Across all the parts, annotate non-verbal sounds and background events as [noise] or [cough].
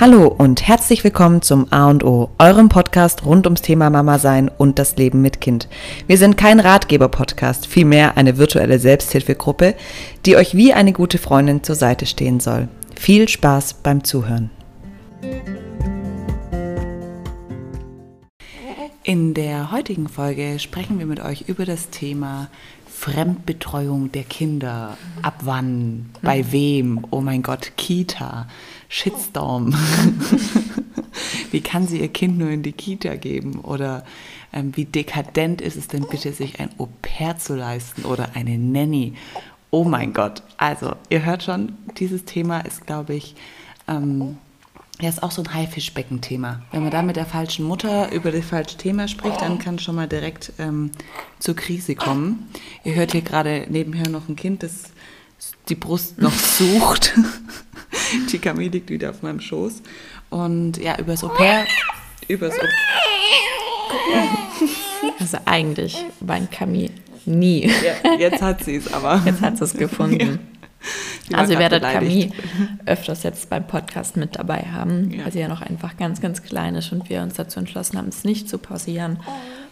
Hallo und herzlich willkommen zum A und O, eurem Podcast rund ums Thema Mama sein und das Leben mit Kind. Wir sind kein Ratgeber-Podcast, vielmehr eine virtuelle Selbsthilfegruppe, die euch wie eine gute Freundin zur Seite stehen soll. Viel Spaß beim Zuhören. In der heutigen Folge sprechen wir mit euch über das Thema Fremdbetreuung der Kinder. Ab wann? Bei wem? Oh mein Gott, Kita. Shitstorm. [laughs] wie kann sie ihr Kind nur in die Kita geben? Oder ähm, wie dekadent ist es denn bitte, sich ein Au-pair zu leisten oder eine Nanny? Oh mein Gott. Also, ihr hört schon, dieses Thema ist, glaube ich, ähm, ja, ist auch so ein Haifischbecken-Thema. Wenn man da mit der falschen Mutter über das falsche Thema spricht, dann kann schon mal direkt ähm, zur Krise kommen. Ihr hört hier gerade nebenher noch ein Kind, das die Brust noch sucht. [laughs] [laughs] die Camille liegt wieder auf meinem Schoß. Und ja, übers Au-pair, übers Au [laughs] Also eigentlich weint Camille nie. Ja, jetzt hat sie es aber. [laughs] Jetzt hat sie es gefunden. Ja. Also ihr werdet Camille öfters jetzt beim Podcast mit dabei haben, ja. weil sie ja noch einfach ganz, ganz klein ist und wir uns dazu entschlossen haben, es nicht zu pausieren.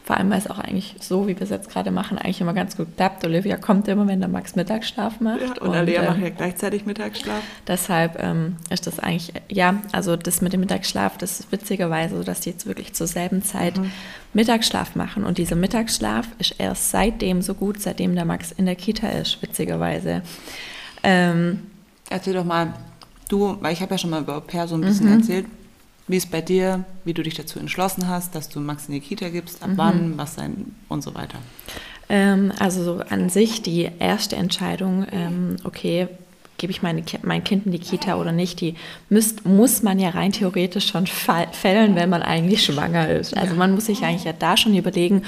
Vor allem, weil es auch eigentlich so, wie wir es jetzt gerade machen, eigentlich immer ganz gut klappt. Olivia kommt immer, wenn der Max Mittagsschlaf macht. Ja, und, und Alia äh, macht ja gleichzeitig Mittagsschlaf. Deshalb ähm, ist das eigentlich, ja, also das mit dem Mittagsschlaf, das ist witzigerweise so, dass die jetzt wirklich zur selben Zeit mhm. Mittagsschlaf machen. Und dieser Mittagsschlaf ist erst seitdem so gut, seitdem der Max in der Kita ist, witzigerweise. Ähm, Erzähl doch mal, du, weil ich habe ja schon mal über Au ein bisschen mhm. erzählt, wie es bei dir, wie du dich dazu entschlossen hast, dass du Max in die Kita gibst, ab mhm. wann, was sein und so weiter. Ähm, also so an sich die erste Entscheidung, ähm, okay, gebe ich meine, mein Kind in die Kita oder nicht, die müsst, muss man ja rein theoretisch schon fällen, wenn man eigentlich schwanger ist. Also man muss sich eigentlich ja da schon überlegen,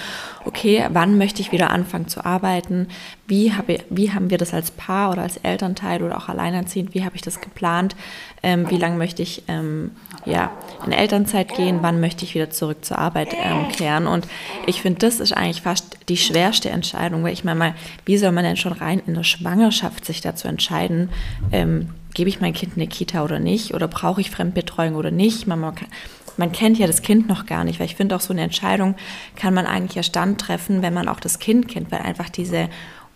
okay, wann möchte ich wieder anfangen zu arbeiten? Wie, habe, wie haben wir das als Paar oder als Elternteil oder auch alleinerziehend, wie habe ich das geplant? Ähm, wie lange möchte ich ähm, ja, in Elternzeit gehen? Wann möchte ich wieder zurück zur Arbeit ähm, kehren? Und ich finde, das ist eigentlich fast die schwerste Entscheidung, weil ich meine mal, wie soll man denn schon rein in der Schwangerschaft sich dazu entscheiden, ähm, gebe ich mein Kind in eine Kita oder nicht? Oder brauche ich Fremdbetreuung oder nicht? Man, man, man kennt ja das Kind noch gar nicht, weil ich finde auch so eine Entscheidung kann man eigentlich erst dann treffen, wenn man auch das Kind kennt, weil einfach diese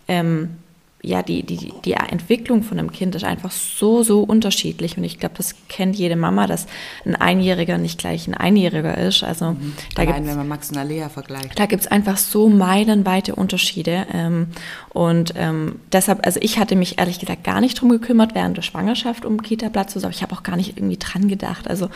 ähm, ja, die, die, die Entwicklung von einem Kind ist einfach so, so unterschiedlich. Und ich glaube, das kennt jede Mama, dass ein Einjähriger nicht gleich ein Einjähriger ist. Also mhm. da Allein, wenn man Max und Alea vergleicht. Da gibt es einfach so meilenweite Unterschiede. Ähm, und ähm, deshalb, also ich hatte mich ehrlich gesagt gar nicht drum gekümmert, während der Schwangerschaft um Kita-Platz zu. Ich habe auch gar nicht irgendwie dran gedacht. Also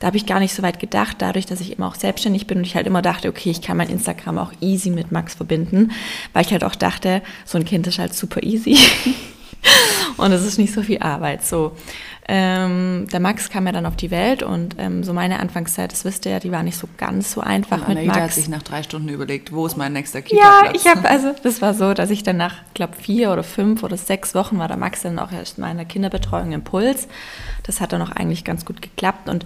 da habe ich gar nicht so weit gedacht, dadurch, dass ich immer auch selbstständig bin und ich halt immer dachte, okay, ich kann mein Instagram auch easy mit Max verbinden, weil ich halt auch dachte, so ein Kind ist halt super easy easy. [laughs] und es ist nicht so viel Arbeit. So, ähm, der Max kam ja dann auf die Welt und ähm, so meine Anfangszeit, das wisst ihr ja, die war nicht so ganz so einfach und mit Max. hat sich nach drei Stunden überlegt, wo ist mein nächster Kita-Platz? Ja, ich habe [laughs] also, das war so, dass ich dann nach, glaube vier oder fünf oder sechs Wochen war der Max dann auch erst in meiner Kinderbetreuung im Puls. Das hat dann auch eigentlich ganz gut geklappt und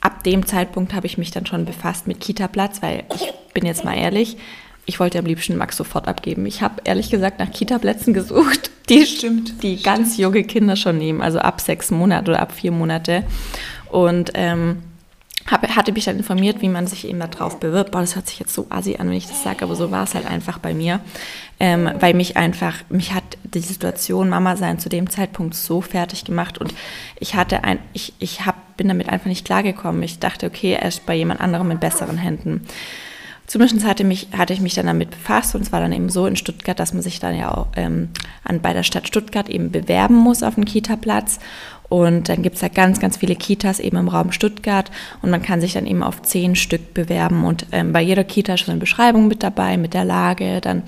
ab dem Zeitpunkt habe ich mich dann schon befasst mit Kita-Platz, weil ich bin jetzt mal ehrlich, ich wollte am liebsten Max sofort abgeben. Ich habe ehrlich gesagt nach Kita-Plätzen gesucht, [laughs] die stimmt, die stimmt. ganz junge Kinder schon nehmen, also ab sechs Monate oder ab vier Monate. Und ähm, hab, hatte mich dann informiert, wie man sich eben darauf bewirbt. Boah, das hört sich jetzt so assi an, wenn ich das sage, aber so war es halt einfach bei mir. Ähm, weil mich einfach, mich hat die Situation Mama sein zu dem Zeitpunkt so fertig gemacht und ich hatte ein, ich, ich hab, bin damit einfach nicht klargekommen. Ich dachte, okay, er ist bei jemand anderem in besseren Händen. Zumindest hatte, mich, hatte ich mich dann damit befasst und es war dann eben so in Stuttgart, dass man sich dann ja auch ähm, an, bei der Stadt Stuttgart eben bewerben muss auf einen Kita-Platz. Und dann gibt es ja ganz, ganz viele Kitas eben im Raum Stuttgart und man kann sich dann eben auf zehn Stück bewerben. Und ähm, bei jeder Kita schon eine Beschreibung mit dabei, mit der Lage, dann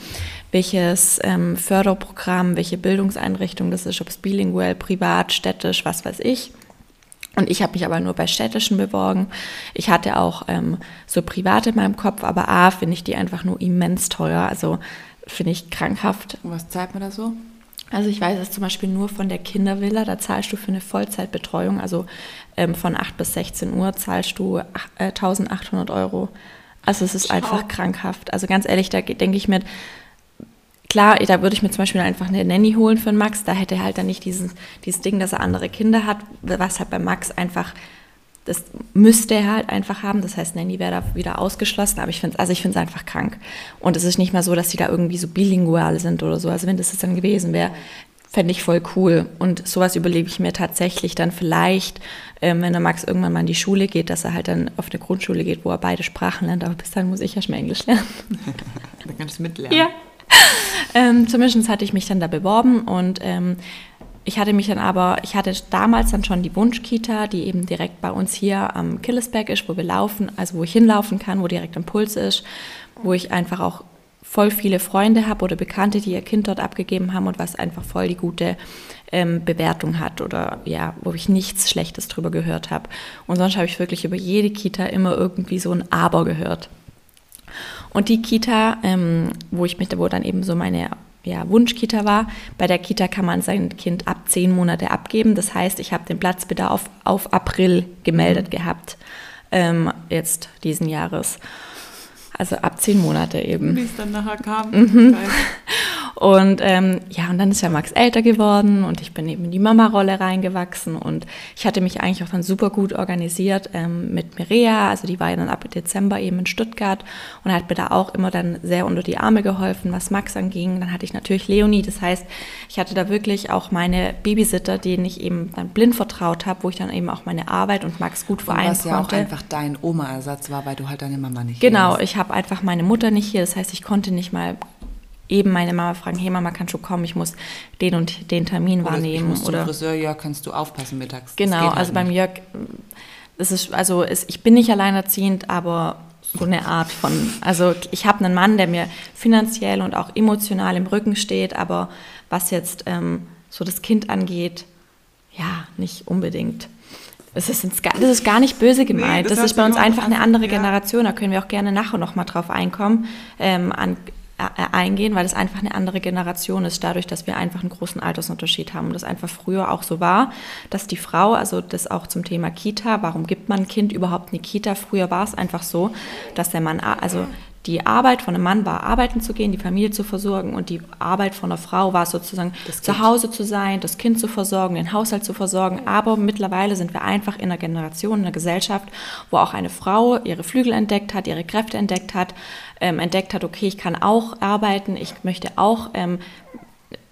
welches ähm, Förderprogramm, welche Bildungseinrichtung das ist, ob es bilinguell, privat, städtisch, was weiß ich. Und ich habe mich aber nur bei städtischen beworben. Ich hatte auch ähm, so private in meinem Kopf, aber A, finde ich die einfach nur immens teuer. Also finde ich krankhaft. Und was zahlt man da so? Also ich weiß es zum Beispiel nur von der Kindervilla, da zahlst du für eine Vollzeitbetreuung, also ähm, von 8 bis 16 Uhr zahlst du äh, 1800 Euro. Also es ist Schau. einfach krankhaft. Also ganz ehrlich, da denke ich mir, Klar, da würde ich mir zum Beispiel einfach eine Nanny holen für den Max. Da hätte er halt dann nicht dieses, dieses Ding, dass er andere Kinder hat, was halt bei Max einfach Das müsste er halt einfach haben. Das heißt, Nanny wäre da wieder ausgeschlossen. Aber ich finde also ich finde es einfach krank. Und es ist nicht mal so, dass sie da irgendwie so bilingual sind oder so. Also wenn das dann gewesen wäre, fände ich voll cool. Und sowas überlebe ich mir tatsächlich dann vielleicht, ähm, wenn der Max irgendwann mal in die Schule geht, dass er halt dann auf eine Grundschule geht, wo er beide Sprachen lernt. Aber bis dann muss ich ja schon mal Englisch lernen. [laughs] dann kannst du mitlernen. Ja. Ähm, zumindest hatte ich mich dann da beworben und ähm, ich hatte mich dann aber, ich hatte damals dann schon die Wunschkita, die eben direkt bei uns hier am Killesberg ist, wo wir laufen, also wo ich hinlaufen kann, wo direkt ein Puls ist, wo ich einfach auch voll viele Freunde habe oder Bekannte, die ihr Kind dort abgegeben haben und was einfach voll die gute ähm, Bewertung hat oder ja, wo ich nichts Schlechtes drüber gehört habe. Und sonst habe ich wirklich über jede Kita immer irgendwie so ein Aber gehört. Und die Kita, ähm, wo ich mit, wo dann eben so meine ja, Wunschkita war. Bei der Kita kann man sein Kind ab zehn Monate abgeben. Das heißt, ich habe den Platzbedarf auf April gemeldet gehabt, ähm, jetzt diesen Jahres. Also ab zehn Monate eben. Wie es dann nachher kam. Mhm. [laughs] Und ähm, ja, und dann ist ja Max älter geworden und ich bin eben in die Mama-Rolle reingewachsen und ich hatte mich eigentlich auch dann super gut organisiert ähm, mit Mirea, also die war ja dann ab Dezember eben in Stuttgart und hat mir da auch immer dann sehr unter die Arme geholfen, was Max anging. Dann hatte ich natürlich Leonie, das heißt, ich hatte da wirklich auch meine Babysitter, denen ich eben dann blind vertraut habe, wo ich dann eben auch meine Arbeit und Max gut vereinen konnte. Was ja auch einfach dein Oma-Ersatz war, weil du halt deine Mama nicht Genau, ich habe einfach meine Mutter nicht hier, das heißt, ich konnte nicht mal eben meine Mama fragen, hey Mama, kannst du kommen, ich muss den und den Termin oder wahrnehmen. Ich muss oder zum Friseur, Jörg, kannst du aufpassen mittags. Genau, halt also beim Jörg, das ist, also ist, ich bin nicht alleinerziehend, aber so eine Art von, also ich habe einen Mann, der mir finanziell und auch emotional im Rücken steht, aber was jetzt ähm, so das Kind angeht, ja, nicht unbedingt. Das ist, das ist gar nicht böse gemeint. Nee, das, das ist bei uns einfach eine andere Generation. Da können wir auch gerne nachher noch mal drauf einkommen. Ähm, an eingehen, weil es einfach eine andere Generation ist, dadurch, dass wir einfach einen großen Altersunterschied haben und das einfach früher auch so war, dass die Frau, also das auch zum Thema Kita, warum gibt man ein Kind überhaupt eine Kita? Früher war es einfach so, dass der Mann, also die Arbeit von einem Mann war, arbeiten zu gehen, die Familie zu versorgen und die Arbeit von einer Frau war sozusagen zu Hause zu sein, das Kind zu versorgen, den Haushalt zu versorgen. Aber mittlerweile sind wir einfach in einer Generation, in einer Gesellschaft, wo auch eine Frau ihre Flügel entdeckt hat, ihre Kräfte entdeckt hat, ähm, entdeckt hat, okay, ich kann auch arbeiten, ich möchte auch ähm,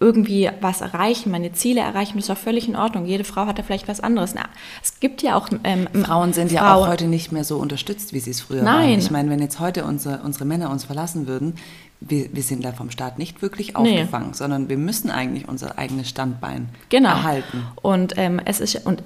irgendwie was erreichen, meine Ziele erreichen, das ist auch völlig in Ordnung. Jede Frau hat da vielleicht was anderes. Na, es gibt ja auch ähm, Frauen sind Frauen. ja auch heute nicht mehr so unterstützt, wie sie es früher Nein. waren. Ich meine, wenn jetzt heute unsere, unsere Männer uns verlassen würden, wir, wir sind da vom Staat nicht wirklich aufgefangen, nee. sondern wir müssen eigentlich unser eigenes Standbein genau. erhalten. Und ähm, es ist und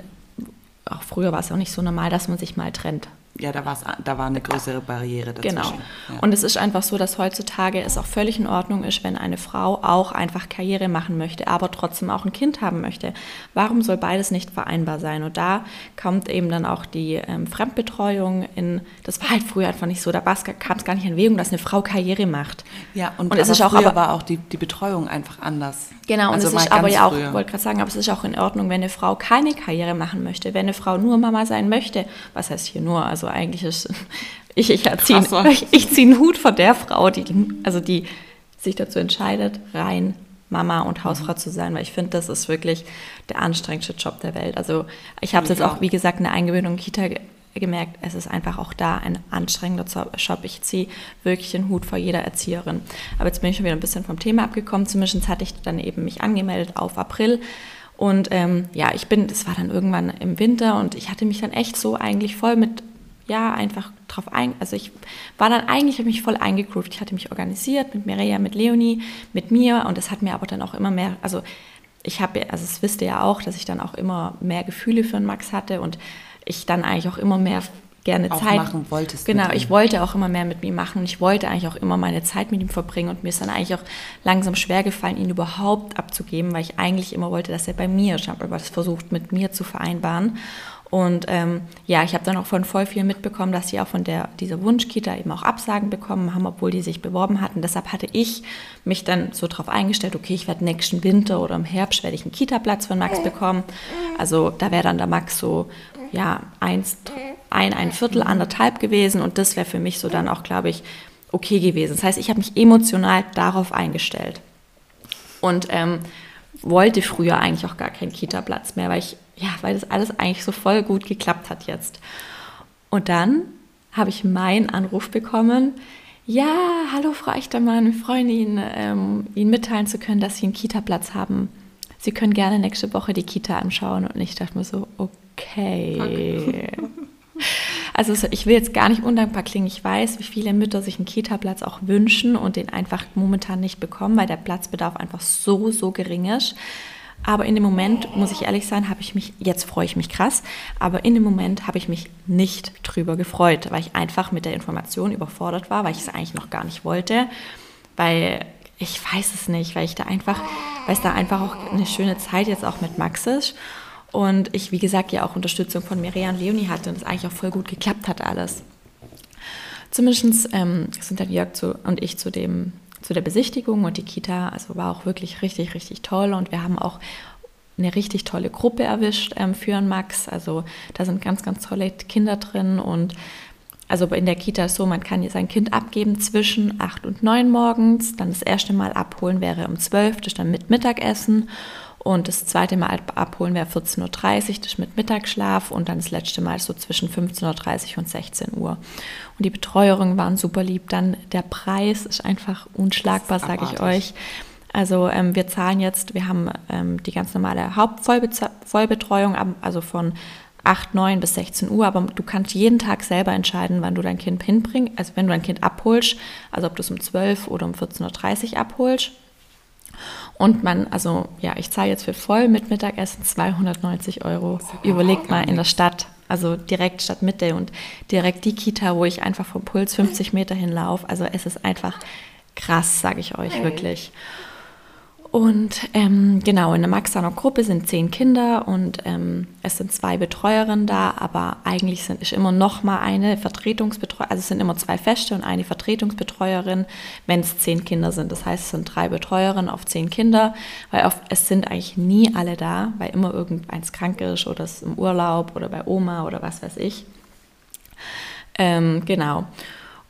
auch früher war es auch nicht so normal, dass man sich mal trennt ja, da, war's, da war eine größere Barriere dazwischen. Genau. Ja. Und es ist einfach so, dass heutzutage es auch völlig in Ordnung ist, wenn eine Frau auch einfach Karriere machen möchte, aber trotzdem auch ein Kind haben möchte. Warum soll beides nicht vereinbar sein? Und da kommt eben dann auch die ähm, Fremdbetreuung in, das war halt früher einfach nicht so, da kam es gar nicht in Erwägung, dass eine Frau Karriere macht. Ja, und, und es ist auch aber, war auch die, die Betreuung einfach anders. Genau, also und es ist aber ja auch, ich wollte gerade sagen, aber es ist auch in Ordnung, wenn eine Frau keine Karriere machen möchte, wenn eine Frau nur Mama sein möchte, was heißt hier nur, also eigentlich ist, [laughs] [laughs] ich, ich ziehe ich, ich zieh einen Hut vor der Frau, die, also die sich dazu entscheidet, rein Mama und Hausfrau zu sein, weil ich finde, das ist wirklich der anstrengendste Job der Welt. Also ich habe es jetzt auch, wie gesagt, in der Eingewöhnung in Kita gemerkt, es ist einfach auch da ein anstrengender Job. Ich ziehe wirklich den Hut vor jeder Erzieherin. Aber jetzt bin ich schon wieder ein bisschen vom Thema abgekommen. Zumindest hatte ich dann eben mich angemeldet auf April. Und ähm, ja, ich bin, das war dann irgendwann im Winter und ich hatte mich dann echt so eigentlich voll mit, ja, einfach drauf ein, also ich war dann eigentlich, habe mich voll eingegroovt. Ich hatte mich organisiert mit Mireia, mit Leonie, mit mir und das hat mir aber dann auch immer mehr, also ich habe, also es wisst ihr ja auch, dass ich dann auch immer mehr Gefühle für den Max hatte und ich dann eigentlich auch immer mehr gerne auch Zeit machen wolltest. Genau, ich wollte auch immer mehr mit ihm machen und ich wollte eigentlich auch immer meine Zeit mit ihm verbringen und mir ist dann eigentlich auch langsam schwer gefallen, ihn überhaupt abzugeben, weil ich eigentlich immer wollte, dass er bei mir ist. Ich habe aber das versucht, mit mir zu vereinbaren. Und ähm, ja, ich habe dann auch von voll viel mitbekommen, dass sie auch von der, dieser Wunschkita eben auch Absagen bekommen haben, obwohl die sich beworben hatten. Deshalb hatte ich mich dann so darauf eingestellt, okay, ich werde nächsten Winter oder im Herbst werde ich einen Kita-Platz von Max bekommen. Also da wäre dann der Max so ja, eins, ein, ein Viertel, anderthalb gewesen und das wäre für mich so dann auch, glaube ich, okay gewesen. Das heißt, ich habe mich emotional darauf eingestellt. Und ähm, wollte früher eigentlich auch gar keinen Kita-Platz mehr, weil ich, ja, weil das alles eigentlich so voll gut geklappt hat jetzt. Und dann habe ich meinen Anruf bekommen, ja, hallo Frau Echtermann, wir freuen Ihnen, ähm, Ihnen mitteilen zu können, dass Sie einen Kita-Platz haben. Sie können gerne nächste Woche die Kita anschauen. Und ich dachte mir so, okay. Also ich will jetzt gar nicht undankbar klingen. Ich weiß, wie viele Mütter sich einen Kita-Platz auch wünschen und den einfach momentan nicht bekommen, weil der Platzbedarf einfach so, so gering ist. Aber in dem Moment, muss ich ehrlich sein, habe ich mich, jetzt freue ich mich krass, aber in dem Moment habe ich mich nicht drüber gefreut, weil ich einfach mit der Information überfordert war, weil ich es eigentlich noch gar nicht wollte, weil ich weiß es nicht, weil ich da einfach, weil es da einfach auch eine schöne Zeit jetzt auch mit Max ist und ich, wie gesagt, ja auch Unterstützung von Mireia und Leonie hatte und es eigentlich auch voll gut geklappt hat alles. Zumindest ähm, sind dann Jörg zu, und ich zu, dem, zu der Besichtigung und die Kita, also war auch wirklich richtig, richtig toll. Und wir haben auch eine richtig tolle Gruppe erwischt ähm, für Max. Also da sind ganz, ganz tolle Kinder drin. Und also in der Kita ist so, man kann sein Kind abgeben zwischen 8 und 9 morgens, dann das erste Mal abholen wäre um 12, das ist dann mit Mittagessen und das zweite Mal abholen wäre 14.30 Uhr, das mit Mittagsschlaf. Und dann das letzte Mal so zwischen 15.30 Uhr und 16 Uhr. Und die Betreuungen waren super lieb. Dann der Preis ist einfach unschlagbar, sage ich euch. Also ähm, wir zahlen jetzt, wir haben ähm, die ganz normale Hauptvollbetreuung, also von 8, 9 bis 16 Uhr, aber du kannst jeden Tag selber entscheiden, wann du dein Kind hinbringst. Also wenn du dein Kind abholst, also ob du es um 12 oder um 14.30 Uhr abholst. Und man, also ja, ich zahle jetzt für voll mit Mittagessen 290 Euro. Überlegt mal in der Stadt, also direkt Stadtmitte und direkt die Kita, wo ich einfach vom Puls 50 Meter hinlaufe. Also es ist einfach krass, sage ich euch wirklich. Und ähm, genau, in der Maxaner Gruppe sind zehn Kinder und ähm, es sind zwei Betreuerinnen da, aber eigentlich sind, ist immer noch mal eine Vertretungsbetreuerin, also es sind immer zwei Feste und eine Vertretungsbetreuerin, wenn es zehn Kinder sind. Das heißt, es sind drei Betreuerinnen auf zehn Kinder, weil auf, es sind eigentlich nie alle da, weil immer irgendeins krank ist oder ist im Urlaub oder bei Oma oder was weiß ich. Ähm, genau.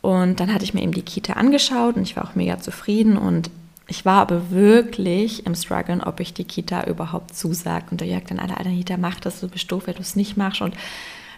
Und dann hatte ich mir eben die Kita angeschaut und ich war auch mega zufrieden und ich war aber wirklich im Struggeln, ob ich die Kita überhaupt zusage. Und der Jörg dann, Alter, Anita, mach das, du bist doof, wenn du es nicht machst. Und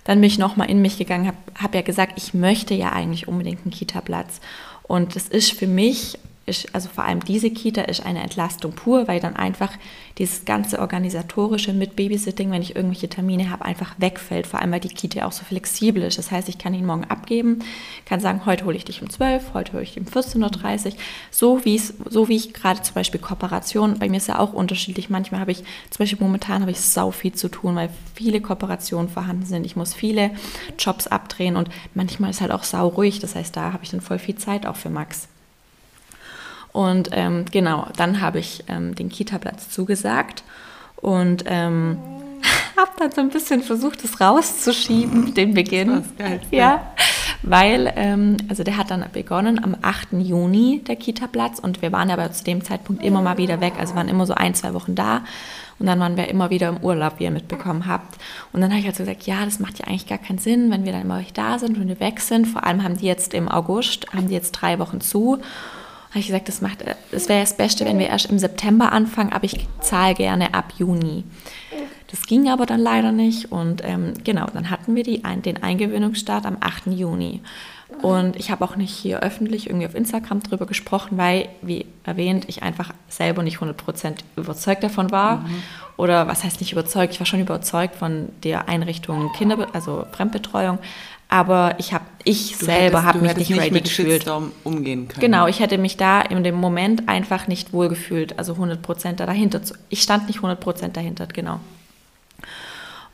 dann bin ich nochmal in mich gegangen, habe hab ja gesagt, ich möchte ja eigentlich unbedingt einen Kita-Platz. Und es ist für mich ist, also vor allem diese Kita ist eine Entlastung pur, weil dann einfach dieses ganze organisatorische mit Babysitting, wenn ich irgendwelche Termine habe, einfach wegfällt. Vor allem, weil die Kita auch so flexibel ist. Das heißt, ich kann ihn morgen abgeben, kann sagen, heute hole ich dich um 12, heute hole ich dich um 14.30 Uhr. So, so wie ich gerade zum Beispiel Kooperation, bei mir ist ja auch unterschiedlich. Manchmal habe ich, zum Beispiel momentan habe ich sau viel zu tun, weil viele Kooperationen vorhanden sind. Ich muss viele Jobs abdrehen und manchmal ist halt auch sau ruhig. Das heißt, da habe ich dann voll viel Zeit auch für Max. Und ähm, genau, dann habe ich ähm, den Kita-Platz zugesagt und ähm, [laughs] habe dann so ein bisschen versucht, es rauszuschieben, den Beginn. Das ja, weil, ähm, also der hat dann begonnen am 8. Juni, der Kita-Platz, und wir waren aber zu dem Zeitpunkt immer mal wieder weg, also waren immer so ein, zwei Wochen da. Und dann waren wir immer wieder im Urlaub, wie ihr mitbekommen habt. Und dann habe ich halt so gesagt, ja, das macht ja eigentlich gar keinen Sinn, wenn wir dann immer da sind, wenn wir weg sind. Vor allem haben die jetzt im August, haben die jetzt drei Wochen zu habe ich gesagt, das, macht, das wäre das Beste, wenn wir erst im September anfangen, aber ich zahle gerne ab Juni. Das ging aber dann leider nicht und ähm, genau, dann hatten wir die, den Eingewöhnungsstart am 8. Juni. Und ich habe auch nicht hier öffentlich irgendwie auf Instagram drüber gesprochen, weil, wie erwähnt, ich einfach selber nicht 100% überzeugt davon war. Mhm. Oder was heißt nicht überzeugt? Ich war schon überzeugt von der Einrichtung Kinder, also Fremdbetreuung, aber ich habe ich du selber habe mich nicht, nicht ready mit gefühlt. Umgehen können. Genau, ich hätte mich da in dem Moment einfach nicht wohl gefühlt, also 100% dahinter. Zu, ich stand nicht 100% dahinter, genau.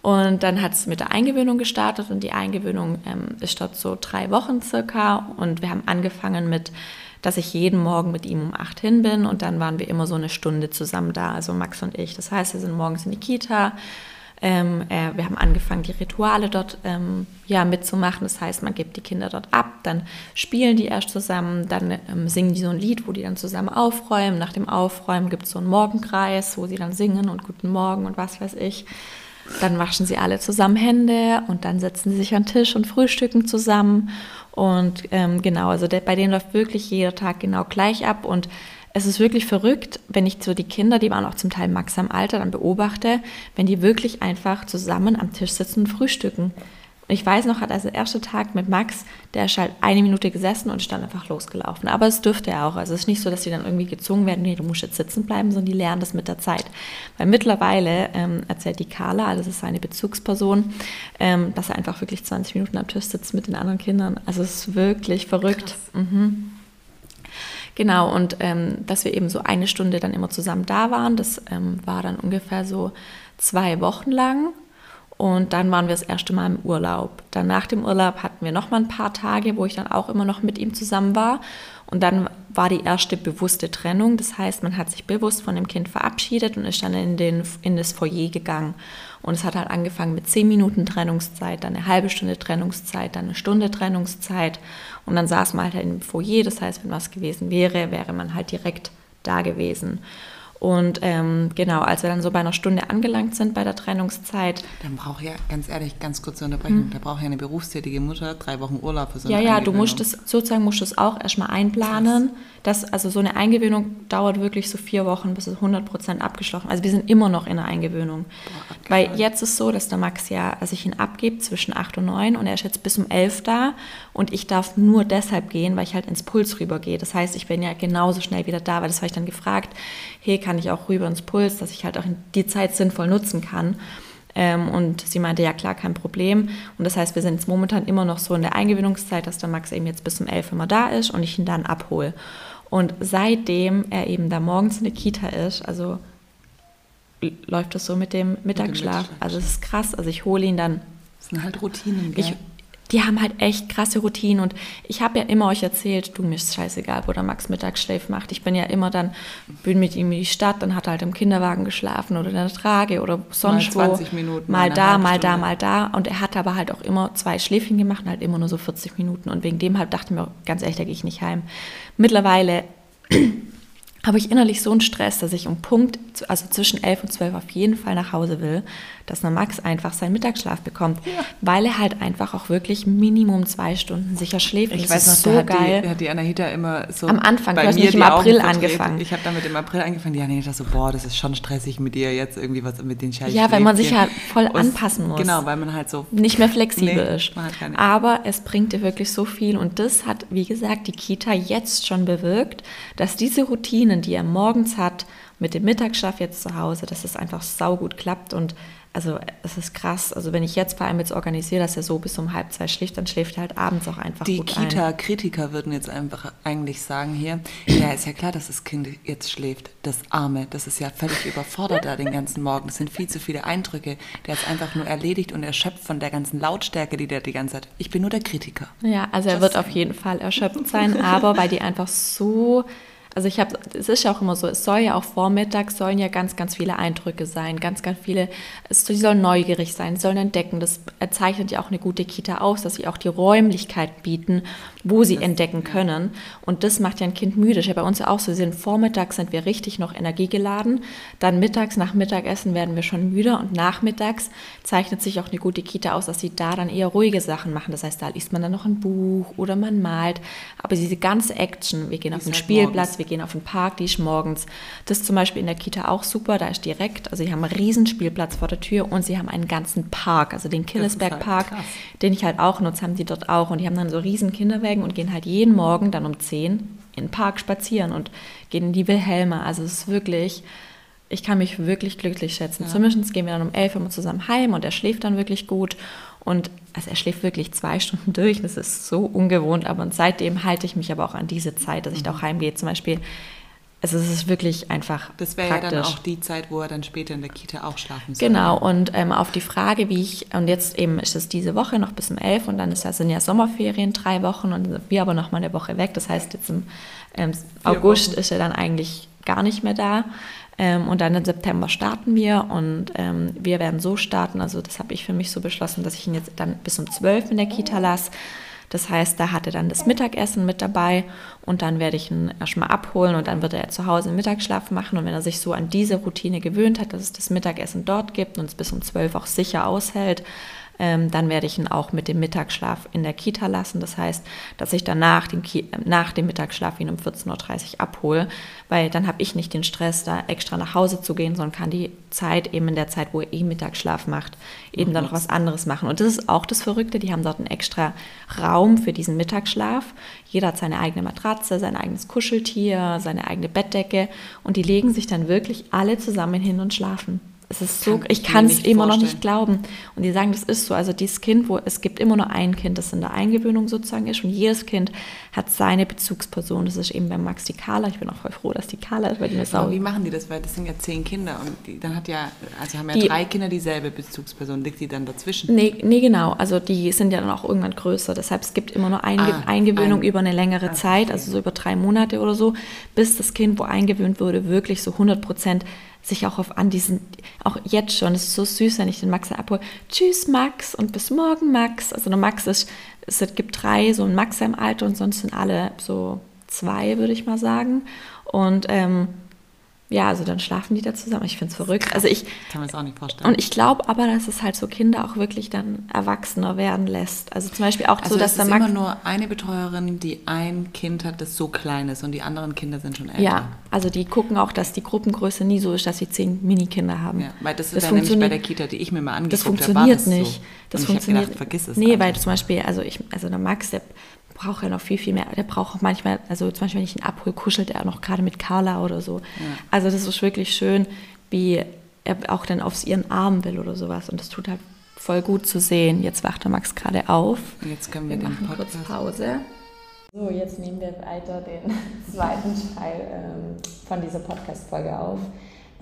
Und dann hat es mit der Eingewöhnung gestartet und die Eingewöhnung ähm, ist dort so drei Wochen circa und wir haben angefangen mit, dass ich jeden Morgen mit ihm um acht hin bin und dann waren wir immer so eine Stunde zusammen da, also Max und ich. Das heißt, wir sind morgens in die Kita, ähm, äh, wir haben angefangen, die Rituale dort ähm, ja, mitzumachen. Das heißt, man gibt die Kinder dort ab, dann spielen die erst zusammen, dann ähm, singen die so ein Lied, wo die dann zusammen aufräumen. Nach dem Aufräumen gibt es so einen Morgenkreis, wo sie dann singen und Guten Morgen und was weiß ich. Dann waschen sie alle zusammen Hände und dann setzen sie sich an den Tisch und frühstücken zusammen. Und ähm, genau, also der, bei denen läuft wirklich jeder Tag genau gleich ab. Und es ist wirklich verrückt, wenn ich so die Kinder, die waren auch zum Teil Max am Alter, dann beobachte, wenn die wirklich einfach zusammen am Tisch sitzen und frühstücken. Und ich weiß noch, hat also der erste Tag mit Max, der ist halt eine Minute gesessen und stand einfach losgelaufen. Aber es dürfte er auch. Also es ist nicht so, dass sie dann irgendwie gezwungen werden, nee, du musst jetzt sitzen bleiben, sondern die lernen das mit der Zeit. Weil mittlerweile ähm, erzählt die Carla, also das ist seine Bezugsperson, ähm, dass er einfach wirklich 20 Minuten am Tisch sitzt mit den anderen Kindern. Also es ist wirklich verrückt. Mhm. Genau, und ähm, dass wir eben so eine Stunde dann immer zusammen da waren, das ähm, war dann ungefähr so zwei Wochen lang. Und dann waren wir das erste Mal im Urlaub. Dann nach dem Urlaub hatten wir noch mal ein paar Tage, wo ich dann auch immer noch mit ihm zusammen war. Und dann war die erste bewusste Trennung. Das heißt, man hat sich bewusst von dem Kind verabschiedet und ist dann in, den, in das Foyer gegangen. Und es hat halt angefangen mit zehn Minuten Trennungszeit, dann eine halbe Stunde Trennungszeit, dann eine Stunde Trennungszeit. Und dann saß man halt im Foyer. Das heißt, wenn was gewesen wäre, wäre man halt direkt da gewesen. Und ähm, genau, als wir dann so bei einer Stunde angelangt sind bei der Trennungszeit. Dann braucht ja, ganz ehrlich, ganz kurze Unterbrechung, hm. da braucht ja eine berufstätige Mutter drei Wochen Urlaub für so eine Ja, ja, du musst es, sozusagen musst du es auch erstmal einplanen. Das, also so eine Eingewöhnung dauert wirklich so vier Wochen, bis es 100 Prozent abgeschlossen Also wir sind immer noch in der Eingewöhnung. Boah, Weil jetzt ist so, dass der Max ja, als ich ihn abgebe, zwischen acht und neun und er ist jetzt bis um elf da und ich darf nur deshalb gehen, weil ich halt ins Puls rübergehe. Das heißt, ich bin ja genauso schnell wieder da, weil das habe ich dann gefragt, hey, kann ich auch rüber ins Puls, dass ich halt auch die Zeit sinnvoll nutzen kann. Ähm, und sie meinte, ja klar, kein Problem. Und das heißt, wir sind jetzt momentan immer noch so in der Eingewöhnungszeit, dass der Max eben jetzt bis um elf immer da ist und ich ihn dann abhole. Und seitdem er eben da morgens in der Kita ist, also läuft das so mit dem Mittagsschlaf. Mit dem also es ist krass. Also ich hole ihn dann. Das sind halt Routinen, gell? Ich, die haben halt echt krasse Routinen und ich habe ja immer euch erzählt, du mir ist scheißegal, wo der Max Mittagsschläf macht. Ich bin ja immer dann, bin mit ihm in die Stadt, dann hat er halt im Kinderwagen geschlafen oder in der Trage oder sonst mal 20 wo. Minuten, mal da, mal da, mal da und er hat aber halt auch immer zwei Schläfchen gemacht und halt immer nur so 40 Minuten und wegen dem halt dachte ich mir, ganz ehrlich, da gehe ich nicht heim. Mittlerweile [clears throat] habe ich innerlich so einen Stress, dass ich um Punkt, also zwischen 11 und 12 auf jeden Fall nach Hause will, dass der Max einfach seinen Mittagsschlaf bekommt, ja. weil er halt einfach auch wirklich Minimum zwei Stunden sicher schläft. Ich weiß noch, so hat geil. Die, hat die Anahita immer so Am Anfang, bei du nicht im April angefangen. Ich habe damit im April angefangen, die Anahita so, boah, das ist schon stressig mit dir jetzt irgendwie was mit den Scheiß. Ja, weil man sich halt voll und anpassen muss. Genau, weil man halt so nicht mehr flexibel nee, ist. Aber es bringt dir wirklich so viel und das hat, wie gesagt, die Kita jetzt schon bewirkt, dass diese Routinen, die er morgens hat, mit dem Mittagsschlaf jetzt zu Hause, dass es einfach saugut klappt und also es ist krass. Also wenn ich jetzt vor allem jetzt organisiere, dass er so bis um halb zwei schläft, dann schläft er halt abends auch einfach Die Kita-Kritiker würden jetzt einfach eigentlich sagen hier, ja, ist ja klar, dass das Kind jetzt schläft. Das Arme, das ist ja völlig überfordert da den ganzen Morgen. Das sind viel zu viele Eindrücke. Der ist einfach nur erledigt und erschöpft von der ganzen Lautstärke, die der die ganze Zeit... Ich bin nur der Kritiker. Ja, also er wird auf jeden Fall erschöpft sein, aber weil die einfach so also ich habe, es ist ja auch immer so, es soll ja auch vormittags, sollen ja ganz, ganz viele Eindrücke sein, ganz, ganz viele, es, die sollen neugierig sein, sollen entdecken. Das zeichnet ja auch eine gute Kita aus, dass sie auch die Räumlichkeit bieten, wo sie entdecken können. Und das macht ja ein Kind müde. Das ist ja bei uns ja auch so, wir sind vormittags sind wir richtig noch energiegeladen, dann mittags, nach Mittagessen werden wir schon müde und nachmittags zeichnet sich auch eine gute Kita aus, dass sie da dann eher ruhige Sachen machen. Das heißt, da liest man dann noch ein Buch oder man malt. Aber diese ganze Action, wir gehen auf den halt Spielplatz, wir gehen auf den Park, die ist morgens. Das ist zum Beispiel in der Kita auch super, da ist direkt, also sie haben einen riesen Spielplatz vor der Tür und sie haben einen ganzen Park, also den Killesberg halt Park, den ich halt auch nutze, haben die dort auch. Und die haben dann so riesen Kinderwägen und gehen halt jeden Morgen dann um 10 in den Park spazieren und gehen in die Wilhelme. Also es ist wirklich ich kann mich wirklich glücklich schätzen. Ja. Zumindest gehen wir dann um elf immer zusammen heim und er schläft dann wirklich gut. Und also er schläft wirklich zwei [laughs] Stunden durch. Das ist so ungewohnt. Aber seitdem halte ich mich aber auch an diese Zeit, dass ich da auch mhm. heimgehe. Zum Beispiel, also es ist wirklich einfach. Das wäre ja dann auch die Zeit, wo er dann später in der Kita auch schlafen soll. Genau, und ähm, auf die Frage, wie ich, und jetzt eben ist es diese Woche noch bis um elf und dann ist ja, sind ja Sommerferien drei Wochen und wir aber noch mal eine Woche weg. Das heißt, jetzt im ähm, August Wochen. ist er dann eigentlich gar nicht mehr da. Ähm, und dann im September starten wir und ähm, wir werden so starten, also das habe ich für mich so beschlossen, dass ich ihn jetzt dann bis um 12 in der Kita lasse. Das heißt, da hat er dann das Mittagessen mit dabei und dann werde ich ihn erstmal abholen und dann wird er zu Hause Mittagsschlaf machen. Und wenn er sich so an diese Routine gewöhnt hat, dass es das Mittagessen dort gibt und es bis um 12 auch sicher aushält, Ähm, dann werde ich ihn auch mit dem Mittagsschlaf in der Kita lassen. Das heißt, dass ich danach dem, nach dem Mittagsschlaf ihn um 14.30 Uhr abhole, weil dann habe ich nicht den Stress, da extra nach Hause zu gehen, sondern kann die Zeit eben in der Zeit, wo er eh Mittagsschlaf macht, eben dann noch was anderes machen. Und das ist auch das Verrückte, die haben dort einen extra Raum für diesen Mittagsschlaf. Jeder hat seine eigene Matratze, sein eigenes Kuscheltier, seine eigene Bettdecke und die legen sich dann wirklich alle zusammen hin und schlafen. Es ist so, kann ich kann es immer vorstellen. noch nicht glauben. Und die sagen, das ist so. Also dieses Kind, wo es gibt immer nur ein Kind, das in der Eingewöhnung sozusagen ist. Und jedes Kind hat seine Bezugsperson. Das ist eben bei Max die Carla. Ich bin auch voll froh, dass die Carla ist, weil die mir sau. Wie machen die das? Weil das sind ja zehn Kinder und die, dann hat ja, also haben ja die, drei Kinder dieselbe Bezugsperson. Liegt die dann dazwischen? Nee, nee, genau. Also die sind ja dann auch irgendwann größer. Deshalb es gibt immer nur Einge ah, Eingewöhnung ein, über eine längere ah, Zeit, also so über drei Monate oder so, bis das Kind, wo eingewöhnt wurde, wirklich so 100 Prozent sich auch auf an diesen, auch jetzt schon, es ist so süß, wenn ich den Max abhole. Tschüss Max und bis morgen Max. Also der Max ist, es gibt drei, so ein Max im Alter und sonst sind alle so zwei, würde ich mal sagen. Und ähm, ja, also dann schlafen die da zusammen. Ich finde es verrückt. Also ich kann mir das auch nicht vorstellen. Und ich glaube aber, dass es halt so Kinder auch wirklich dann erwachsener werden lässt. Also zum Beispiel auch also so, dass da Max immer nur eine Betreuerin, die ein Kind hat, das so klein ist und die anderen Kinder sind schon älter. Ja, also die gucken auch, dass die Gruppengröße nie so ist, dass sie zehn Minikinder haben. Ja, weil das ist das ja nämlich bei der Kita, die ich mir mal angeguckt habe, das funktioniert habe, nicht. So. Das und funktioniert. Ich gedacht, vergiss es. Nee, einfach. weil zum Beispiel, also ich, also der Max, der braucht ja noch viel, viel mehr. Der braucht auch manchmal, also zum Beispiel, wenn ich ihn abhole, kuschelt er noch gerade mit Carla oder so. Ja. Also das ist wirklich schön, wie er auch dann aufs ihren Arm will oder sowas. Und das tut halt voll gut zu sehen. Jetzt wacht der Max gerade auf. Und jetzt können wir, wir machen Podcast. kurz Pause. So, jetzt nehmen wir weiter den [laughs] zweiten Teil ähm, von dieser Podcast-Folge auf.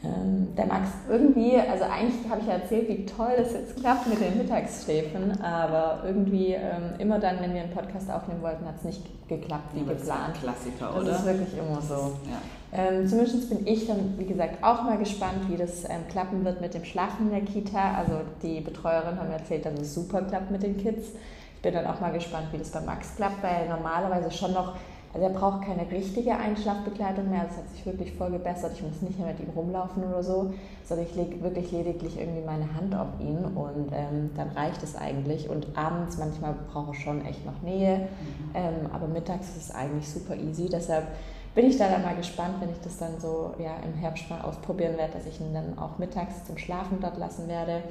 Ähm, der Max irgendwie, also eigentlich habe ich ja erzählt, wie toll das jetzt klappt mit den Mittagsschläfen, aber irgendwie ähm, immer dann, wenn wir einen Podcast aufnehmen wollten, hat es nicht geklappt wie ja, geplant. Das ist Klassiker, oder? Das ist wirklich immer so. Ja. Ähm, zumindest bin ich dann, wie gesagt, auch mal gespannt, wie das ähm, klappen wird mit dem Schlafen in der Kita. Also die Betreuerin hat mir erzählt, dass es super klappt mit den Kids. Ich bin dann auch mal gespannt, wie das bei Max klappt, weil normalerweise schon noch also er braucht keine richtige Einschlafbegleitung mehr, das hat sich wirklich voll gebessert. Ich muss nicht mehr mit ihm rumlaufen oder so, sondern ich lege wirklich lediglich irgendwie meine Hand auf ihn und ähm, dann reicht es eigentlich. Und abends manchmal braucht er schon echt noch Nähe, mhm. ähm, aber mittags ist es eigentlich super easy. Deshalb bin ich da dann mal gespannt, wenn ich das dann so ja, im Herbst mal ausprobieren werde, dass ich ihn dann auch mittags zum Schlafen dort lassen werde.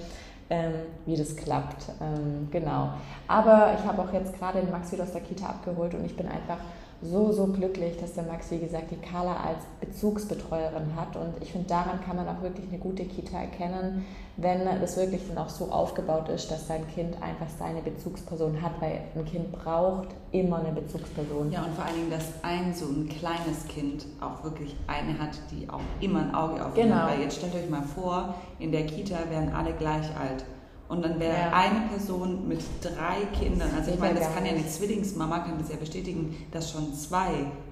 Ähm, wie das klappt. Ähm, genau. Aber ich habe auch jetzt gerade den Max wieder aus der Kita abgeholt und ich bin einfach so, so glücklich, dass der Max, wie gesagt, die Carla als Bezugsbetreuerin hat. Und ich finde, daran kann man auch wirklich eine gute Kita erkennen, wenn es wirklich dann auch so aufgebaut ist, dass sein Kind einfach seine Bezugsperson hat, weil ein Kind braucht immer eine Bezugsperson. Ja, und vor allen Dingen, dass ein so ein kleines Kind auch wirklich eine hat, die auch immer ein Auge auf ihn genau. hat. Weil jetzt stellt euch mal vor, in der Kita wären alle gleich alt. Und dann wäre ja. eine Person mit drei Kindern, also ich meine, das kann ja eine Zwillingsmama, kann das ja bestätigen, dass schon zwei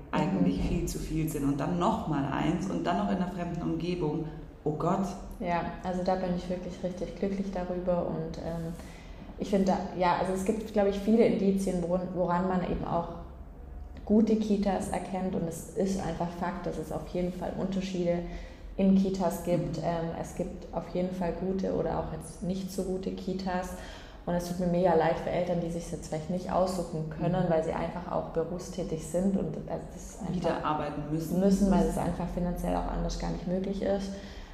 eigentlich mhm. viel zu viel sind und dann nochmal eins und dann noch in einer fremden Umgebung. Oh Gott. Ja, also da bin ich wirklich richtig glücklich darüber und ähm, ich finde, ja, also es gibt, glaube ich, viele Indizien, woran man eben auch gute Kitas erkennt und es ist einfach Fakt, dass es auf jeden Fall Unterschiede gibt in Kitas gibt. Ähm, es gibt auf jeden Fall gute oder auch jetzt nicht so gute Kitas. Und es tut mir mega leid für Eltern, die sich jetzt vielleicht nicht aussuchen können, mhm. weil sie einfach auch berufstätig sind und das wieder arbeiten müssen. Müssen, weil es einfach finanziell auch anders gar nicht möglich ist.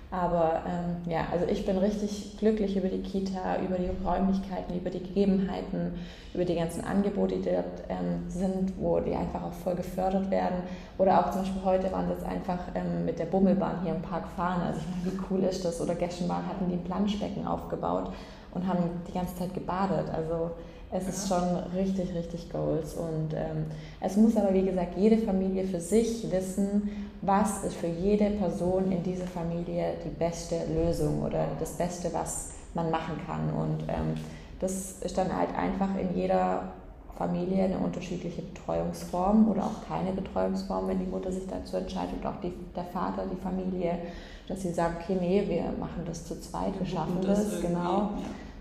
Aber ähm, ja, also ich bin richtig glücklich über die Kita, über die Räumlichkeiten, über die Gegebenheiten, über die ganzen Angebote, die dort ähm, sind, wo die einfach auch voll gefördert werden. Oder auch zum Beispiel heute waren das einfach ähm, mit der Bummelbahn hier im Park fahren. Also ich meine, wie cool ist das? Oder gestern hatten die ein Planschbecken aufgebaut und haben die ganze Zeit gebadet. Also es ist schon richtig, richtig Goals. Und ähm, es muss aber, wie gesagt, jede Familie für sich wissen, was ist für jede Person in dieser Familie die beste Lösung oder das Beste, was man machen kann. Und ähm, das ist dann halt einfach in jeder Familie eine unterschiedliche Betreuungsform oder auch keine Betreuungsform, wenn die Mutter sich dazu entscheidet, und auch die, der Vater, die Familie, dass sie sagen, okay, nee, wir machen das zu zweit, wir schaffen das, das genau.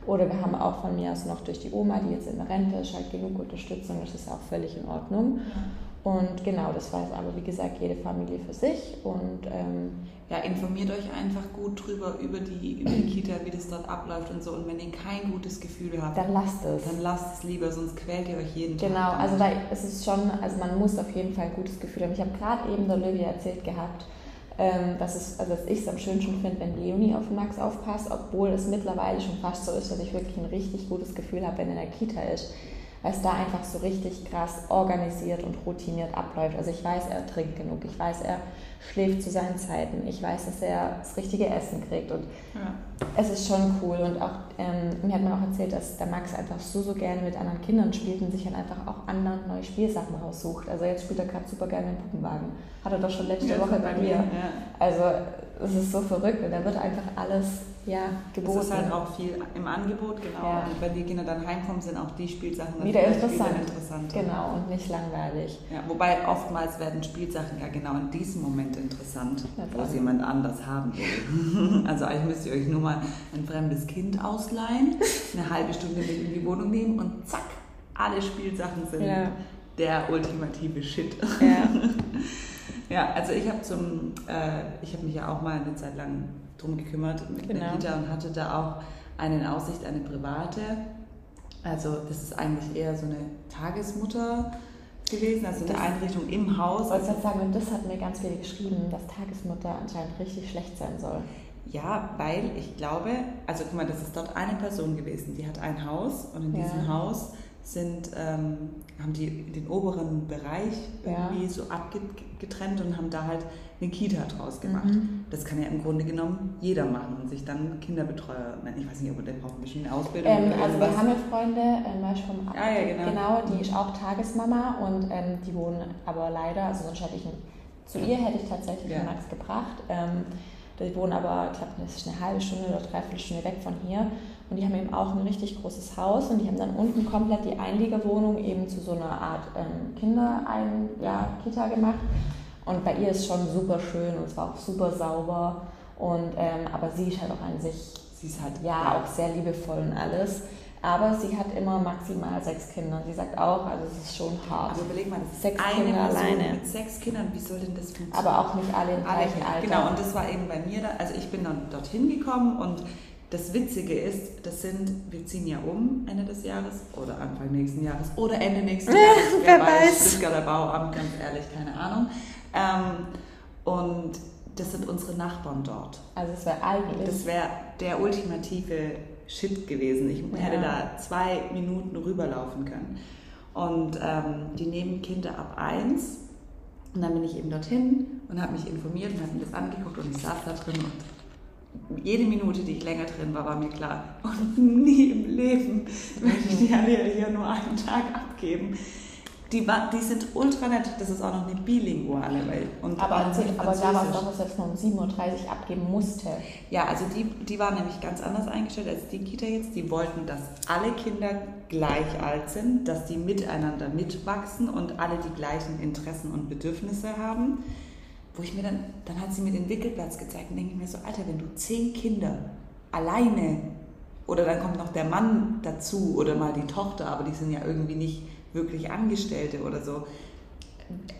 Oder wir haben auch von mir aus noch durch die Oma, die jetzt in der Rente ist, halt genug Unterstützung, das ist auch völlig in Ordnung. Und genau, das weiß aber wie gesagt jede Familie für sich. Und ähm, ja, informiert euch einfach gut drüber über die, über die Kita, wie das dort abläuft und so. Und wenn ihr kein gutes Gefühl habt, dann lasst es. Dann lasst es lieber, sonst quält ihr euch jeden genau, Tag. Genau, also da ist es schon, also man muss auf jeden Fall ein gutes Gefühl haben. Ich habe gerade eben der Olivia erzählt gehabt, ähm, dass, es, also dass ich es am schönsten finde, wenn Leonie auf Max aufpasst, obwohl es mittlerweile schon fast so ist, dass ich wirklich ein richtig gutes Gefühl habe, wenn er in der Kita ist weil es da einfach so richtig krass organisiert und routiniert abläuft. Also ich weiß, er trinkt genug, ich weiß, er schläft zu seinen Zeiten, ich weiß, dass er das richtige Essen kriegt und ja. es ist schon cool und auch ähm, mir hat man auch erzählt, dass der Max einfach so, so gerne mit anderen Kindern spielt und sich dann einfach auch andere neue Spielsachen raussucht. Also jetzt spielt er gerade super gerne mit Puppenwagen. Hat er doch schon letzte ja, Woche bei mir. Ja. Also es ist so verrückt und da wird einfach alles ja, geboten. Es ist halt auch viel im Angebot, genau. Ja. Und wenn die Kinder dann heimkommen, sind auch die Spielsachen wieder interessant. interessant. Genau, und nicht langweilig. Ja, wobei oftmals werden Spielsachen ja genau in diesem Moment interessant, wo es jemand anders haben will. [laughs] also eigentlich müsst ihr euch nur mal ein fremdes Kind ausleihen, eine halbe Stunde mit in die Wohnung nehmen und zack, alle Spielsachen sind ja. der ultimative Shit. Ja. [laughs] ja, also ich habe zum, äh, ich habe mich ja auch mal eine Zeit lang drum gekümmert mit genau. der Kita und hatte da auch eine in Aussicht, eine private. Also das ist eigentlich eher so eine Tagesmutter gewesen, also eine Einrichtung im Haus. Ich wollte also, sagen, und das hat mir ganz viele geschrieben, dass Tagesmutter anscheinend richtig schlecht sein soll. Ja, weil ich glaube, also guck mal, das ist dort eine Person gewesen, die hat ein Haus und in ja. diesem Haus sind, ähm, haben die den oberen Bereich irgendwie ja. so abgetrennt und haben da halt eine Kita draus gemacht. Mhm. Das kann ja im Grunde genommen jeder machen und sich dann Kinderbetreuer nennen. Ich weiß nicht, ob der braucht ein bisschen Ausbildung. Ähm, also wir haben ja Freunde, ähm, vom ah, ja, genau. genau, die ist auch Tagesmama und ähm, die wohnen aber leider, also sonst hätte ich zu ihr hätte ich tatsächlich ja. Max gebracht. Ähm, die wohnen aber, ich glaube, das ist eine halbe Stunde oder dreiviertel Stunde weg von hier. Und die haben eben auch ein richtig großes Haus und die haben dann unten komplett die Einliegerwohnung eben zu so einer Art ähm, Kinder-Kita ja, gemacht. Und bei ihr ist schon super schön und es war auch super sauber. Und, ähm, aber sie ist halt auch an sich, sie ist halt ja, auch sehr liebevoll und alles. Aber sie hat immer maximal sechs Kinder. Sie sagt auch, also es ist schon hart. Aber überleg mal, das sechs eine Kinder Person alleine. mit sechs Kindern, wie soll denn das funktionieren? Aber auch nicht alle im gleichen Alter. Genau, und das war eben bei mir, da, also ich bin dann dorthin gekommen und das Witzige ist, das sind, wir ziehen ja um Ende des Jahres oder Anfang nächsten Jahres oder Ende nächsten [laughs] Jahres. Wer, Wer weiß. Stuttgarter Bauamt, ganz ehrlich, keine Ahnung. Ähm, und das sind unsere Nachbarn dort. Also es wäre eigentlich. Das wäre der ultimative Shit gewesen. Ich ja. hätte da zwei Minuten rüberlaufen können. Und ähm, die nehmen Kinder ab eins. Und dann bin ich eben dorthin und habe mich informiert und habe mir das angeguckt und ich saß da drin und jede Minute, die ich länger drin war, war mir klar. [laughs] Und nie im Leben möchte ich die alle hier nur einen Tag abgeben die, die sind ultra nett. Das ist auch noch eine bilinguale Welt. Und aber erzähl, aber da war es doch, jetzt nur um 7.30 Uhr abgeben musste. Ja, also die, die waren nämlich ganz anders eingestellt als die Kita jetzt. Die wollten, dass alle Kinder gleich alt sind, dass die miteinander mitwachsen und alle die gleichen Interessen und Bedürfnisse haben. Wo ich mir dann, dann hat sie mir den Wickelplatz gezeigt und denke ich mir so, Alter, wenn du zehn Kinder alleine oder dann kommt noch der Mann dazu oder mal die Tochter, aber die sind ja irgendwie nicht wirklich Angestellte oder so.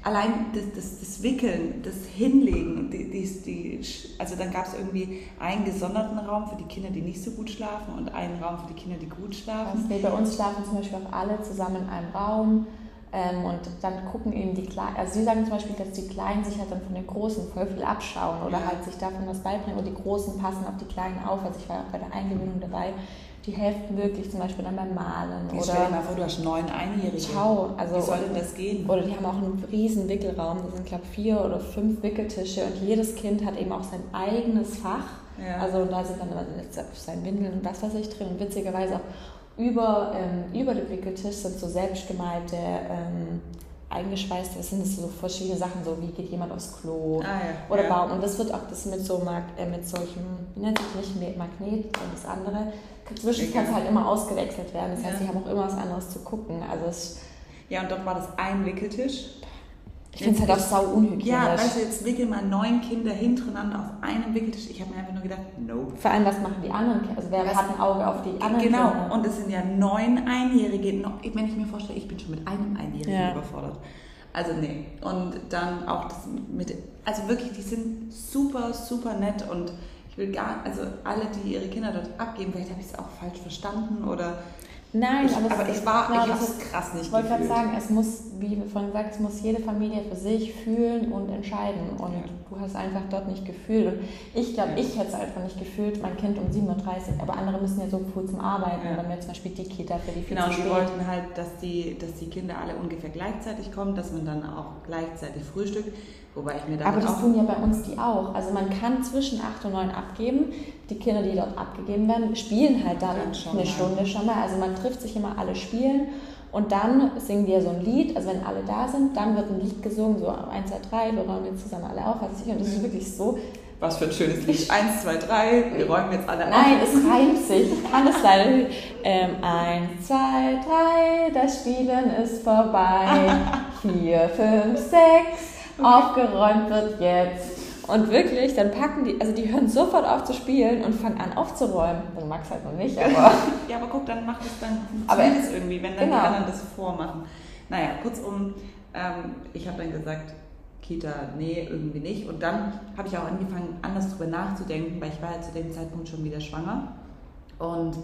Allein das, das, das Wickeln, das Hinlegen, die, die, die also dann gab es irgendwie einen gesonderten Raum für die Kinder, die nicht so gut schlafen und einen Raum für die Kinder, die gut schlafen. Also bei uns schlafen zum Beispiel auch alle zusammen in einem Raum. Ähm, und dann gucken eben die Kleinen, also sie sagen zum Beispiel, dass die Kleinen sich halt dann von den Großen voll viel abschauen oder ja. halt sich davon was beibringen und die Großen passen auf die Kleinen auf. Also ich war auch bei der Eingewöhnung dabei die helfen wirklich zum Beispiel dann beim Malen. Ich stell dir mal vor, du hast neun Einjährige. Ciao. Also, Wie soll denn das gehen? Oder die haben auch einen riesen Wickelraum. Da sind, glaube ich, vier oder fünf Wickeltische und jedes Kind hat eben auch sein eigenes Fach. Ja. Also da sind dann immer sein Windeln und was weiß ich drin. Und witzigerweise auch über, ähm, über dem Wickeltisch sind so selbstgemalte ähm, eingeschweißt, das sind so verschiedene Sachen, so wie geht jemand aufs Klo ah, ja. oder ja. Baum. Und das wird auch das mit so äh, mit solchen, wie nennt sich nicht Magnet und das andere. Zwischen kann es halt immer ausgewechselt werden. Das heißt, ja. sie haben auch immer was anderes zu gucken. Also es ja, und dort war das ein Wickeltisch. Ich finde es halt auch sau unhygienisch. Ja, weißt du, jetzt wickel mal neun Kinder hintereinander auf einem Wickeltisch. Ich habe mir einfach nur gedacht, nope. Vor allem, was machen die anderen Kinder? Also wer Was- hat ein Auge auf die anderen Genau, Kinder? und es sind ja neun Einjährige. Wenn ich mir vorstelle, ich bin schon mit einem Einjährigen Ja. überfordert. Also nee. Und dann auch das mit, also wirklich, die sind super, super nett und ich will gar, also alle, die ihre Kinder dort abgeben, vielleicht habe ich es auch falsch verstanden oder Nein, ich, aber, aber es- ich war, genau, ich das habe ist- es krass nicht Ich wollte gerade sagen, es muss, wie wir vorhin gesagt, es muss jede Familie für sich fühlen und entscheiden. Und Ja. du hast einfach dort nicht gefühlt. Und ich glaube, Ja. ich hätte es einfach nicht gefühlt, mein Kind um 7.30 Uhr, aber andere müssen ja so früh zum Arbeiten. Ja. Oder mir zum Beispiel die Kita für die viel Genau, spät. wollten halt, dass die, dass die Kinder alle ungefähr gleichzeitig kommen, dass man dann auch gleichzeitig frühstückt. Wobei ich mir dann Aber das auch tun ja bei uns die auch. Also man kann zwischen 8 und 9 abgeben. Die Kinder, die dort abgegeben werden, spielen halt dann schon eine mal. Stunde schon mal. Also man trifft sich immer, alle spielen. Und dann singen wir so ein Lied, also wenn alle da sind, dann wird ein Lied gesungen, so 1, 2, 3, wir räumen jetzt zusammen alle auf, was weiß ich. Und das ist wirklich so. Was für ein schönes Lied. Eins, zwei, drei, wir räumen jetzt alle Nein, auf. es reimt sich. Ich kann es leider. Ähm, eins, zwei, drei, das Spielen ist vorbei. [laughs] Vier, fünf, sechs, aufgeräumt wird jetzt. Und wirklich, dann packen die, also die hören sofort auf zu spielen und fangen an aufzuräumen. Also Max halt noch nicht, aber [laughs] Ja, aber guck, dann macht es dann Aber- es irgendwie, wenn dann genau. die anderen das vormachen. Naja, kurzum, ähm, ich habe dann gesagt, Kita, nee, irgendwie nicht. Und dann habe ich auch angefangen, anders drüber nachzudenken, weil ich war ja zu dem Zeitpunkt schon wieder schwanger. Und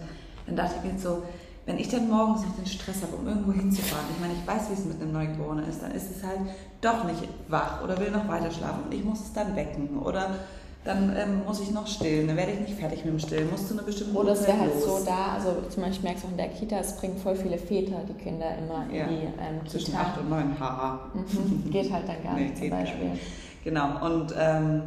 dann dachte ich mir so, wenn ich dann morgens noch den Stress habe, um irgendwo hinzufahren, ich meine, ich weiß, wie es mit einem Neugeborenen ist, dann ist es halt doch nicht wach oder will noch weiter schlafen und ich muss es dann wecken oder dann ähm, muss ich noch stillen, dann werde ich nicht fertig mit dem Stillen, muss zu einer bestimmten oder es wäre halt los. so da, also zum Beispiel merkst du auch in der Kita, es bringen voll viele Väter die Kinder immer in Ja. die ähm, Zwischen Kita. 8 und 9, haha. Mhm. Geht halt dann gar [laughs] Nee, nicht zum Beispiel. Genau, und ähm,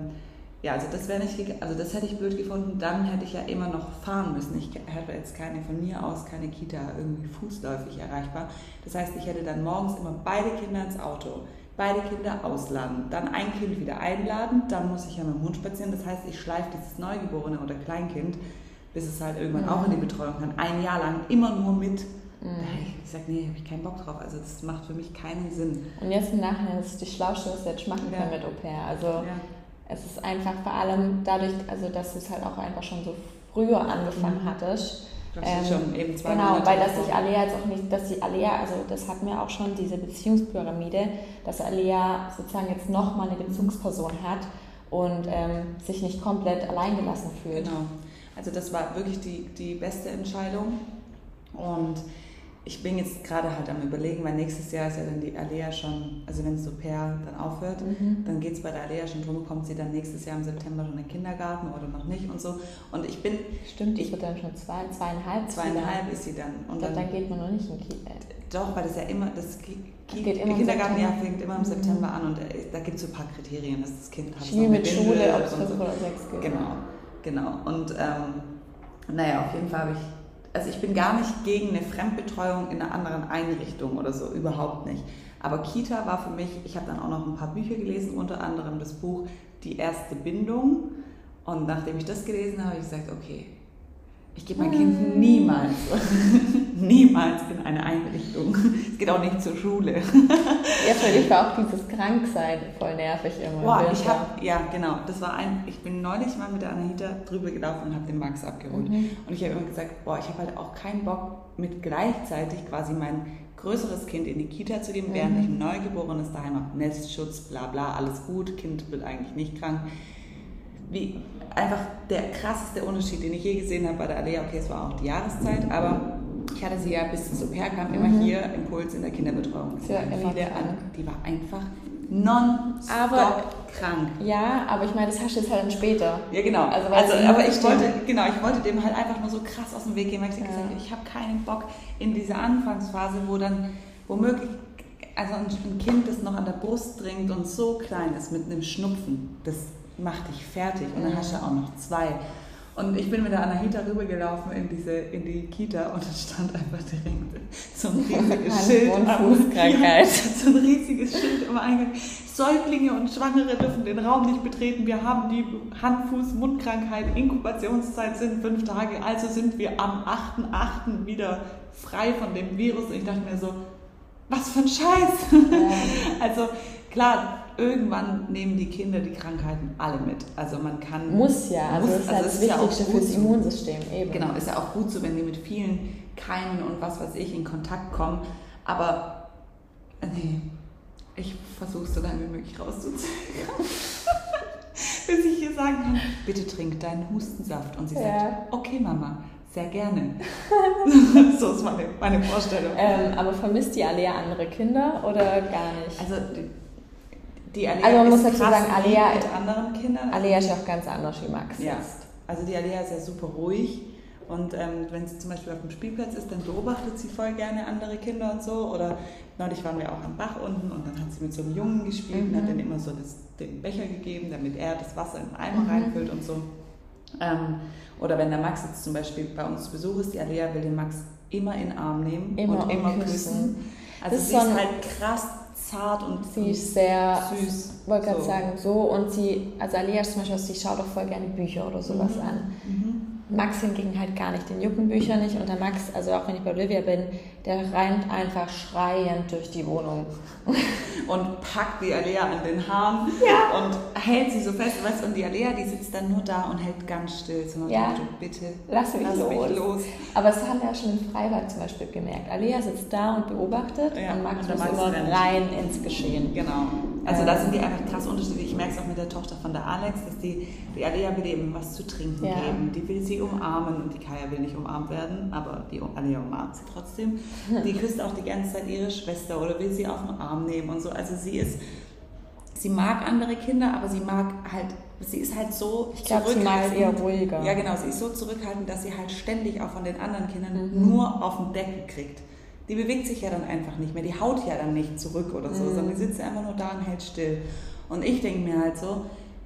ja, also das wäre nicht, also das hätte ich blöd gefunden, dann hätte ich ja immer noch fahren müssen. Ich hätte jetzt keine von mir aus, keine Kita irgendwie fußläufig erreichbar. Das heißt, ich hätte dann morgens immer beide Kinder ins Auto, beide Kinder ausladen, dann ein Kind wieder einladen, dann muss ich ja mit dem Hund spazieren. Das heißt, ich schleife dieses Neugeborene oder Kleinkind, bis es halt irgendwann Mhm. auch in die Betreuung kann, ein Jahr lang immer nur mit. Mhm. ich gesagt, nee, habe ich keinen Bock drauf. Also das macht für mich keinen Sinn. Und jetzt im Nachhinein ist es die Schlauste, was wir jetzt machen Ja. können mit Au pair. Also Ja. Es ist einfach vor allem dadurch, also dass du es halt auch einfach schon so früher angefangen Mhm. hattest. Das ist schon eben zwei genau, Monate weil dass sich Alea jetzt auch nicht, dass die Alea, also das hatten wir auch schon, diese Beziehungspyramide, dass Alea sozusagen jetzt nochmal eine Bezugsperson hat und ähm, sich nicht komplett alleingelassen fühlt. Genau. Also das war wirklich die, die beste Entscheidung. Und ich bin jetzt gerade halt am überlegen, weil nächstes Jahr ist ja dann die Alea schon, also wenn Au pair dann aufhört, Mhm. dann geht es bei der Alea schon drum, kommt sie dann nächstes Jahr im September schon in den Kindergarten oder noch nicht und so. Und ich bin Stimmt, Ich- wird dann schon zwei, zweieinhalb. zweieinhalb ist sie dann. Und dann, dann geht man noch nicht in Kita. doch, weil das ja immer, das Ki- Geht immer im Kindergartenjahr fängt immer im Mhm. September an und äh, da gibt es so ein paar Kriterien, dass das Kind hat eine mit Schule, ob es fünf so. oder sechs geht. Genau, genau. Und ähm, naja, auf jeden Fall habe ich, also ich bin gar nicht gegen eine Fremdbetreuung in einer anderen Einrichtung oder so, überhaupt nicht. Aber Kita war für mich, ich habe dann auch noch ein paar Bücher gelesen, unter anderem das Buch Die erste Bindung. Und nachdem ich das gelesen habe, habe ich gesagt, okay, ich gebe mein Kind niemals, [laughs] niemals in eine Einrichtung. Es geht auch nicht zur Schule. Ja, für dich war auch dieses Kranksein voll nervig immer. im Boah, ich habe, ja genau, das war ein, ich bin neulich mal mit der Anahita drüber gelaufen und habe den Max abgeholt. Mhm. Und ich habe immer gesagt, boah, ich habe halt auch keinen Bock, mit gleichzeitig quasi mein größeres Kind in die Kita zu geben, während Mhm. ich ein Neugeborenes daheim habe. Nestschutz, bla bla, alles gut, Kind wird eigentlich nicht krank. Wie einfach der krasseste Unterschied, den ich je gesehen habe bei der Alea, okay, es war auch die Jahreszeit, aber ich hatte sie ja bis zu Per kam immer Mhm. hier Impuls in der Kinderbetreuung. Sie war Viele an- Die war einfach non-stop Aber- krank. Ja, aber ich meine, das hast du jetzt halt dann später. Ja, genau. Also, Also, aber ich wollte, genau, ich wollte dem halt einfach nur so krass aus dem Weg gehen, weil ich Ja. gesagt habe, ich habe keinen Bock in diese Anfangsphase, wo dann womöglich also ein Kind, das noch an der Brust dringt und so klein ist mit einem Schnupfen, das macht dich fertig und dann hast du auch noch zwei. Und ich bin mit der Anahita rübergelaufen in, diese, in die Kita und es stand einfach direkt so ein riesiges Schild. am- Fußkrankheit. [laughs] so ein riesiges Schild am Eingang. Säuglinge und Schwangere dürfen den Raum nicht betreten. Wir haben die Hand-Fuß-Mundkrankheit. Inkubationszeit sind fünf Tage. Also sind wir am 8.8. wieder frei von dem Virus. Und ich dachte mir so, was für ein Scheiß. Ja. [laughs] Also klar, irgendwann nehmen die Kinder die Krankheiten alle mit. Also man kann. Muss ja, also muss, das ist also das Wichtigste ja fürs Immunsystem eben. Genau, ist ja auch gut so, wenn die mit vielen Keimen und was weiß ich in Kontakt kommen. Aber nee, ich versuche so lange wie möglich rauszuzögern. [laughs] Bis ich hier sagen kann, bitte trink deinen Hustensaft. Und sie ja. sagt, okay Mama, sehr gerne. [laughs] so ist meine, meine Vorstellung. Ähm, aber vermisst die Alea andere Kinder oder gar nicht? Also die, Alea also man muss dazu sagen, Alea, mit anderen Kindern. Alea ist ja auch ganz anders wie Max ja. Also die Alea ist ja super ruhig und ähm, wenn sie zum Beispiel auf dem Spielplatz ist, dann beobachtet sie voll gerne andere Kinder und so. Oder neulich waren wir auch am Bach unten und dann hat sie mit so einem Jungen gespielt mhm. und hat dann immer so das, den Becher gegeben, damit er das Wasser in den Eimer mhm. reinfüllt und so. Ähm, oder wenn der Max jetzt zum Beispiel bei uns zu Besuch ist, die Alea will den Max immer in den Arm nehmen immer und immer küssen. küssen. Also das sie ist, ist halt krass zart und sie ist sehr süß. Wollte gerade so. sagen, so und sie, also Alea zum Beispiel, sie schaut auch voll gerne Bücher oder sowas mhm. an. Mhm. Max hingegen halt gar nicht, den jucken Bücher nicht. Und der Max, also auch wenn ich bei Olivia bin, der rennt einfach schreiend durch die Wohnung. [laughs] Und packt die Alea an den Haaren ja. und hält sie so fest. Weißt, und die Alea, die sitzt dann nur da und hält ganz still. So ja. Motto, bitte, lass, mich, lass los. mich, los. Aber das haben wir ja schon im Freibad zum Beispiel gemerkt. Alea sitzt da und beobachtet ja. und Max und muss immer rein ins Geschehen. Genau. Also da sind die einfach krass unterschiedlich. Ich merke es auch mit der Tochter von der Alex, dass die, die Alea will eben was zu trinken ja. geben. Die will sie umarmen und die Kaya will nicht umarmt werden, aber die Alea umarmt sie trotzdem. Die [laughs] küsst auch die ganze Zeit ihre Schwester oder will sie auf den Arm nehmen und so. Also sie ist, sie mag andere Kinder, aber sie mag halt, sie ist halt so ich glaub, zurückhaltend. Sie eher ruhiger. Ja, genau, sie ist so zurückhaltend, dass sie halt ständig auch von den anderen Kindern mhm. nur auf den Deckel kriegt die bewegt sich ja dann einfach nicht mehr, die haut ja dann nicht zurück oder so, mhm. sondern die sitzt einfach nur da und hält still. Und ich denke mir halt so,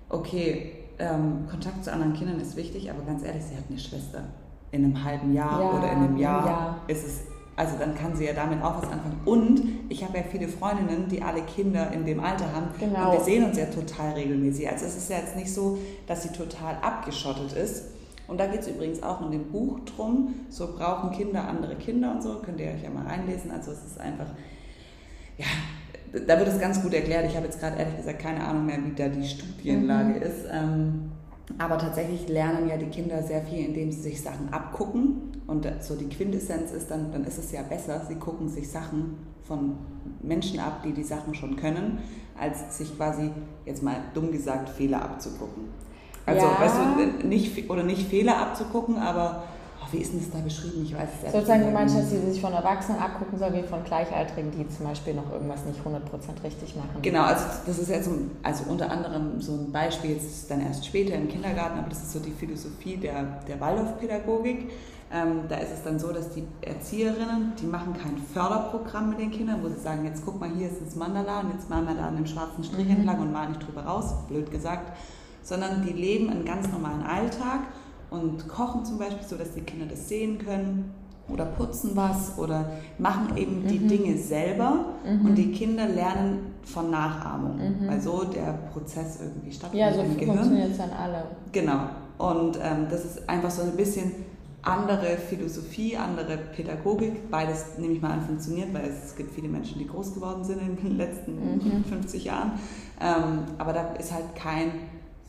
okay, ähm, Kontakt zu anderen Kindern ist wichtig, aber ganz ehrlich, sie hat eine Schwester. In einem halben Jahr ja, oder in einem Jahr ja. ist es, also dann kann sie ja damit auch was anfangen. Und ich habe ja viele Freundinnen, die alle Kinder in dem Alter haben. Genau. Und wir sehen uns ja total regelmäßig. Also es ist ja jetzt nicht so, dass sie total abgeschottet ist und da geht es übrigens auch in dem Buch drum, so brauchen Kinder andere Kinder und so, könnt ihr euch ja mal reinlesen. Also es ist einfach, ja, da wird es ganz gut erklärt. Ich habe jetzt gerade ehrlich gesagt keine Ahnung mehr, wie da die Studienlage mhm. ist. Ähm, aber tatsächlich lernen ja die Kinder sehr viel, indem sie sich Sachen abgucken. Und so die Quintessenz ist dann, dann ist es ja besser, sie gucken sich Sachen von Menschen ab, die die Sachen schon können, als sich quasi, jetzt mal dumm gesagt, Fehler abzugucken. Also, ja. weißt du, nicht, oder nicht Fehler abzugucken, aber wie ist denn das da beschrieben? Ich weiß es Sozusagen, du meinst, dass sie sich von Erwachsenen abgucken soll, wie von Gleichaltrigen, die zum Beispiel noch irgendwas nicht 100% richtig machen. Genau, also das ist jetzt also unter anderem so ein Beispiel, jetzt dann erst später im Kindergarten, aber das ist so die Philosophie der, der Waldorfpädagogik. Ähm, da ist es dann so, dass die Erzieherinnen, die machen kein Förderprogramm mit den Kindern, wo sie sagen, jetzt guck mal, hier ist das Mandala und jetzt malen wir da dem schwarzen Strich mhm. entlang und malen nicht drüber raus, blöd gesagt, sondern die leben einen ganz normalen Alltag und kochen zum Beispiel so, dass die Kinder das sehen können oder putzen was oder machen eben die mhm. Dinge selber mhm. und die Kinder lernen von Nachahmung, mhm. weil so der Prozess irgendwie stattfindet ja, so funktioniert es dann alle. Genau. Und ähm, das ist einfach so ein bisschen andere Philosophie, andere Pädagogik. Beides, nehme ich mal an, funktioniert, weil es, gibt viele Menschen, die groß geworden sind in den letzten 50 mhm. Jahren. Ähm, aber da ist halt kein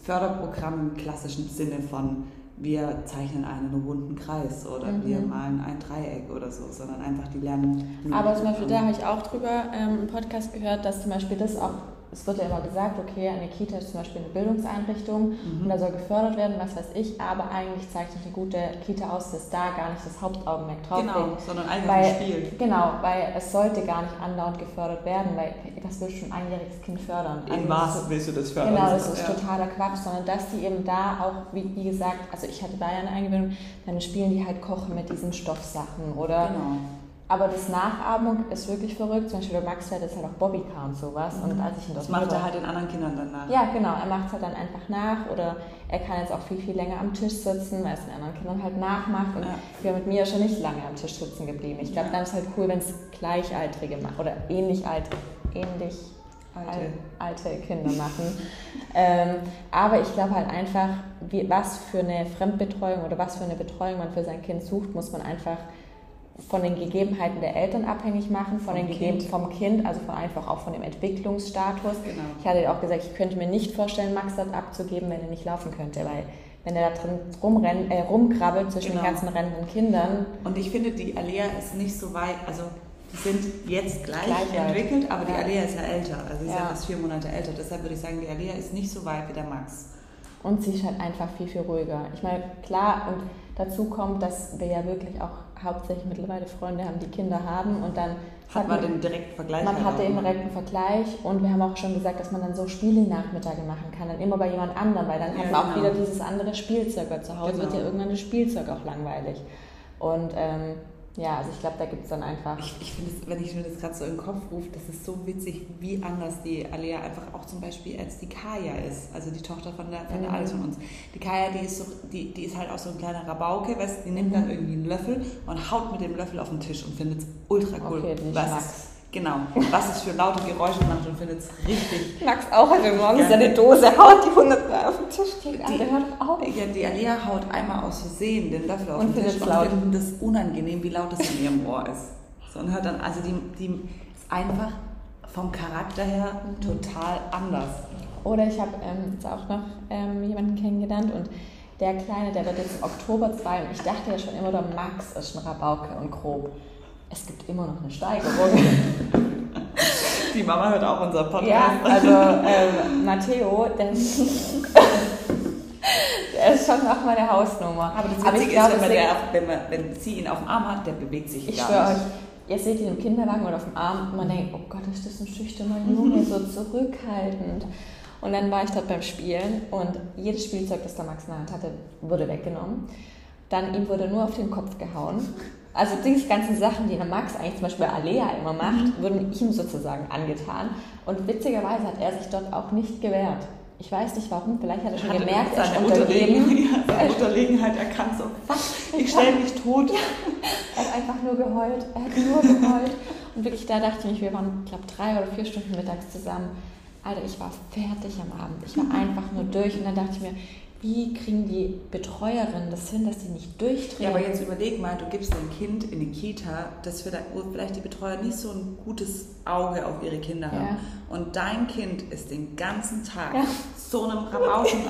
Förderprogramm im klassischen Sinne von wir zeichnen einen runden Kreis oder mhm. wir malen ein Dreieck oder so, sondern einfach die lernen. Aber zum Beispiel, da habe ich auch drüber ähm, einen Podcast gehört, dass zum Beispiel das auch es wird ja immer gesagt, okay, eine Kita ist zum Beispiel eine Bildungseinrichtung mhm. und da soll gefördert werden, was weiß ich, aber eigentlich zeigt eine gute Kita aus, dass da gar nicht das Hauptaugenmerk drauf Genau, liegt, sondern weil, Spiel. Genau, weil es sollte gar nicht andauernd gefördert werden, weil was willst du ein einjähriges Kind fördern? Also In was willst du das fördern? Genau, das ist ja. totaler Quatsch, sondern dass die eben da auch, wie, wie gesagt, also ich hatte da ja eine Eingewöhnung, dann spielen die halt Kochen mit diesen Stoffsachen oder genau aber das Nachahmung ist wirklich verrückt. Zum Beispiel der Max fährt jetzt halt auch Bobbycar und sowas. Mhm. Und als ich ihn das macht er halt den anderen Kindern dann nach. Ja, genau. Er macht es halt dann einfach nach. Oder er kann jetzt auch viel, viel länger am Tisch sitzen, weil es den anderen Kindern halt nachmacht. Und ja. wir mit mir schon nicht lange am Tisch sitzen geblieben. Ich glaube, ja. dann ist halt cool, wenn es Gleichaltrige machen. Oder ähnlich alt, ähnlich alte, alte Kinder machen. ähm, aber ich glaube halt einfach, wie, was für eine Fremdbetreuung oder was für eine Betreuung man für sein Kind sucht, muss man einfach von den Gegebenheiten der Eltern abhängig machen, von Vom den Gegeben Kind. vom Kind, also von einfach auch von dem Entwicklungsstatus. Genau. Ich hatte auch gesagt, ich könnte mir nicht vorstellen, Max dort abzugeben, wenn er nicht laufen könnte, weil wenn er da drin rumrennt, äh, rumkrabbelt zwischen Genau. den ganzen rennenden Kindern, Und ich finde, die Alea ist nicht so weit, also die sind jetzt gleich, Gleich entwickelt, aber die Ja. Alea ist ja älter. Also sie ist ja. Ja. fast vier Monate älter. Deshalb würde ich sagen, die Alea ist nicht so weit wie der Max. Und sie ist halt einfach viel, viel ruhiger. Ich meine, klar, und dazu kommt, dass wir ja wirklich auch hauptsächlich mittlerweile Freunde haben, die Kinder haben und dann Hat man den direkten Vergleich? man hat auch den immer. direkten Vergleich und wir haben auch schon gesagt, dass man dann so Spiele-Nachmittage machen kann, dann immer bei jemand anderem, weil dann Ja, hat man auch genau. wieder dieses andere Spielzeug, weil zu Hause Genau. wird ja irgendwann das Spielzeug auch langweilig. Und ähm, ja, also ich glaube, da gibt es dann einfach... Ich, ich finde, es, wenn ich mir das gerade so in den Kopf rufe, das ist so witzig, wie anders die Alea einfach auch zum Beispiel als die Kaya ist. Also die Tochter von der, von der Mhm. Alice von uns. Die Kaya, die ist, so, die, die ist halt auch so ein kleiner Rabauke, weißt, die nimmt dann irgendwie einen Löffel und haut mit dem Löffel auf den Tisch und findet es ultra cool. Okay, was genau, was es für laute Geräusche macht und findet es richtig. Max auch heute morgens Ja. seine Dose haut, die hundertmal auf den Tisch steht. Die- Alter, hör doch auf. Ja, die Alea haut einmal aus Versehen den Löffel auf Und den Tisch findet's und laut. findet das unangenehm, wie laut es in ihrem Ohr ist. So, und hört dann, also die, die ist einfach vom Charakter her total anders. Oder ich habe ähm, jetzt auch noch ähm, jemanden kennengelernt und der Kleine, der wird jetzt im Oktober zwei und ich dachte ja schon immer, der Max ist ein Rabauke und grob. Es gibt immer noch eine Steigerung. [laughs] Die Mama hört auch unser Podcast. ja, also ähm, Matteo, der, [laughs] der ist schon noch mal eine Hausnummer. Aber das Witzige ich ist, wenn, man der, wenn, man, wenn sie ihn auf dem Arm hat, der bewegt sich Ich gar schwöre euch, ihr seht ihn im Kinderwagen oder auf dem Arm und man denkt, oh Gott, ist das ein schüchterner Junge, [laughs] so zurückhaltend. Und dann war ich dort beim Spielen und jedes Spielzeug, das der Max in der Hand hatte, wurde weggenommen. Dann ihm wurde nur auf den Kopf gehauen. Also diese ganzen Sachen, die der Max eigentlich zum Beispiel bei Alea immer macht, wurden ihm sozusagen angetan. Und witzigerweise hat er sich dort auch nicht gewehrt. Ich weiß nicht warum, vielleicht hat er schon Hat gemerkt, er ist unterlegen. Ja, seine [laughs] Unterlegenheit erkannt, so, was, ich stelle mich tot. Er hat einfach nur geheult. Er hat nur geheult. Und wirklich, da dachte ich wir waren, ich glaube, drei oder vier Stunden mittags zusammen. Alter, ich war fertig am Abend. Ich war einfach nur durch. Und dann dachte ich mir, wie kriegen die Betreuerinnen das hin, dass die nicht durchdrehen? Ja, aber jetzt überleg mal, du gibst dein Kind in eine Kita, das vielleicht, wo vielleicht die Betreuer nicht so ein gutes Auge auf ihre Kinder haben. Und dein Kind ist den ganzen Tag Ja. so einem Rabauschen! [laughs]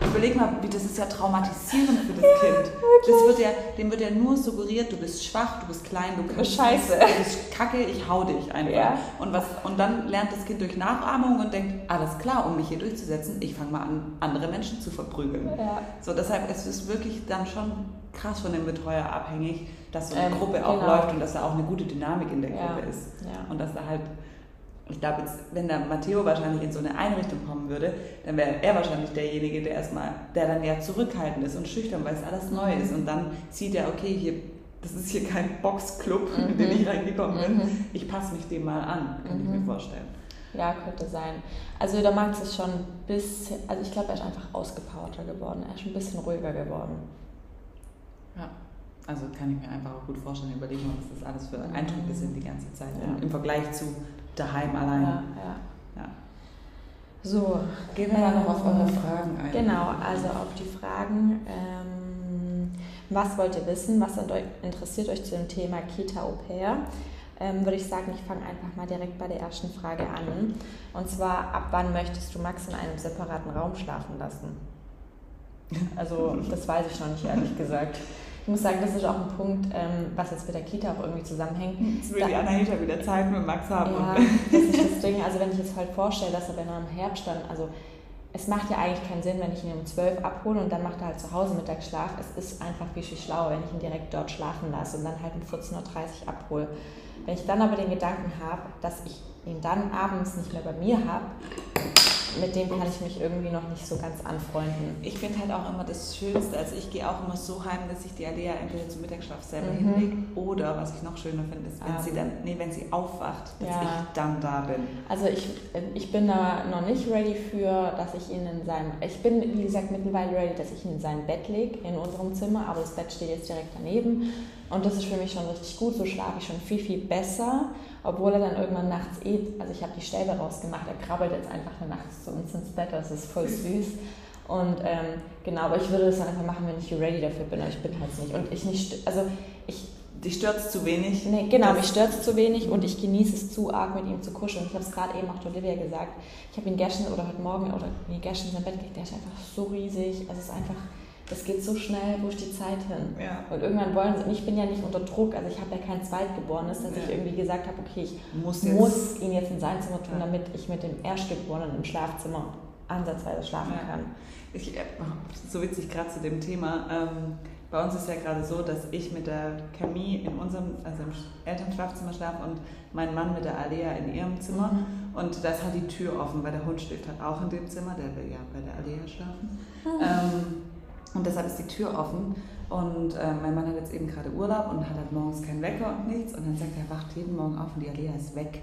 Überleg mal, das ist ja traumatisierend für das Kind. Das wird ja, dem wird ja nur suggeriert, du bist schwach, du bist klein, du kannst scheiße. nichts, du bist kacke, ich hau dich einfach. Ja. Und, was, und dann lernt das Kind durch Nachahmung und denkt, alles klar, um mich hier durchzusetzen, ich fange mal an, andere Menschen zu verprügeln. Ja. So, deshalb ist es wirklich dann schon krass von dem Betreuer abhängig, dass so eine Ähm, Gruppe auch genau. läuft und dass da auch eine gute Dynamik in der Ja, Gruppe ist. ja. Und dass da halt, ich glaube jetzt, wenn der Matteo wahrscheinlich in so eine Einrichtung kommen würde, dann wäre er wahrscheinlich derjenige, der erstmal, der dann ja zurückhaltend ist und schüchtern, weil es alles neu Mhm. ist. Und dann sieht er, okay, hier, das ist hier kein Boxclub, in Mhm. den ich reingekommen bin. Mhm. Ich passe mich dem mal an, kann ich Mhm. mir vorstellen. Ja, könnte sein. Also der Max ist schon ein bisschen, also ich glaube, er ist einfach ausgepowerter geworden. Er ist ein bisschen ruhiger geworden. Ja. Also kann ich mir einfach auch gut vorstellen, überlegen wir, was das alles für Mhm. Eindrücke sind die ganze Zeit Ja. im, im Vergleich zu daheim allein. Ja, ja. Ja. So, Gehen wir mal noch auf eure Ähm, Fragen ein. Genau, also auf die Fragen, ähm, was wollt ihr wissen, was interessiert euch zu dem Thema Kita Au pair, ähm, würde ich sagen, ich fange einfach mal direkt bei der ersten Frage an. Und zwar, ab wann möchtest du Max in einem separaten Raum schlafen lassen? Also, das weiß ich noch nicht, ehrlich gesagt. Ich muss sagen, das ist auch ein Punkt, ähm, was jetzt mit der Kita auch irgendwie zusammenhängt. Jetzt will die Anahita wieder Zeit mit Max haben. Ja, das ist das Ding. Also wenn ich jetzt halt vorstelle, dass er er im Herbst dann, also es macht ja eigentlich keinen Sinn, wenn ich ihn um 12 abhole und dann macht er halt zu Hause Mittagsschlaf. Es ist einfach viel, viel schlauer, wenn ich ihn direkt dort schlafen lasse und dann halt um 14.30 Uhr abhole. Wenn ich dann aber den Gedanken habe, dass ich ihn dann abends nicht mehr bei mir habe, mit dem kann ich mich irgendwie noch nicht so ganz anfreunden. ich finde halt auch immer das Schönste, also ich gehe auch immer so heim, dass ich die Alea entweder zum Mittagsschlaf selber Mhm. hinlege oder, was ich noch schöner finde, ist, wenn Ah. sie dann, nee, wenn sie aufwacht, dass Ja. ich dann da bin. Also ich, ich bin da noch nicht ready für, dass ich ihn in seinem, ich bin wie gesagt mittlerweile ready, dass ich ihn in sein Bett lege, in unserem Zimmer, aber das Bett steht jetzt direkt daneben und das ist für mich schon richtig gut, so schlafe ich schon viel, viel besser, obwohl er dann irgendwann nachts eh, also ich habe die Stäbe rausgemacht, er krabbelt jetzt einfach nachts zu uns ins Bett, das ist voll süß. Und ähm, genau, aber ich würde das dann einfach machen, wenn ich ready dafür bin, aber ich bin halt nicht. Und ich nicht, also ich dich stört zu wenig? Nee, genau, mich stört zu wenig und ich genieße es zu arg, mit ihm zu kuscheln. Ich habe es gerade eben auch Olivia gesagt. Ich habe ihn gestern oder heute Morgen oder nee, gestern in sein Bett gelegt, der ist einfach so riesig. Also es ist einfach, das geht so schnell, wo ist die Zeit hin? Ja. Und irgendwann wollen sie, und ich bin ja nicht unter Druck, also ich habe ja kein Zweitgeborenes, dass Ja. ich irgendwie gesagt habe, okay, ich Muss muss, jetzt- ihn jetzt in sein Zimmer tun, Ja. damit ich mit dem Erstgeborenen im Schlafzimmer ansatzweise schlafen kann. Ich, äh, so witzig gerade zu dem Thema. Ähm, bei uns ist ja gerade so, dass ich mit der Camille in unserem, also im Elternschlafzimmer schlafe und mein Mann mit der Alea in ihrem Zimmer. Und da ist halt die Tür offen, weil der Hund schläft halt auch in dem Zimmer, der will ja bei der Alea schlafen. Ähm, und deshalb ist die Tür offen. Und äh, mein Mann hat jetzt eben gerade Urlaub und hat halt morgens keinen Wecker und nichts. Und dann sagt er, er wacht jeden Morgen auf und die Alea ist weg.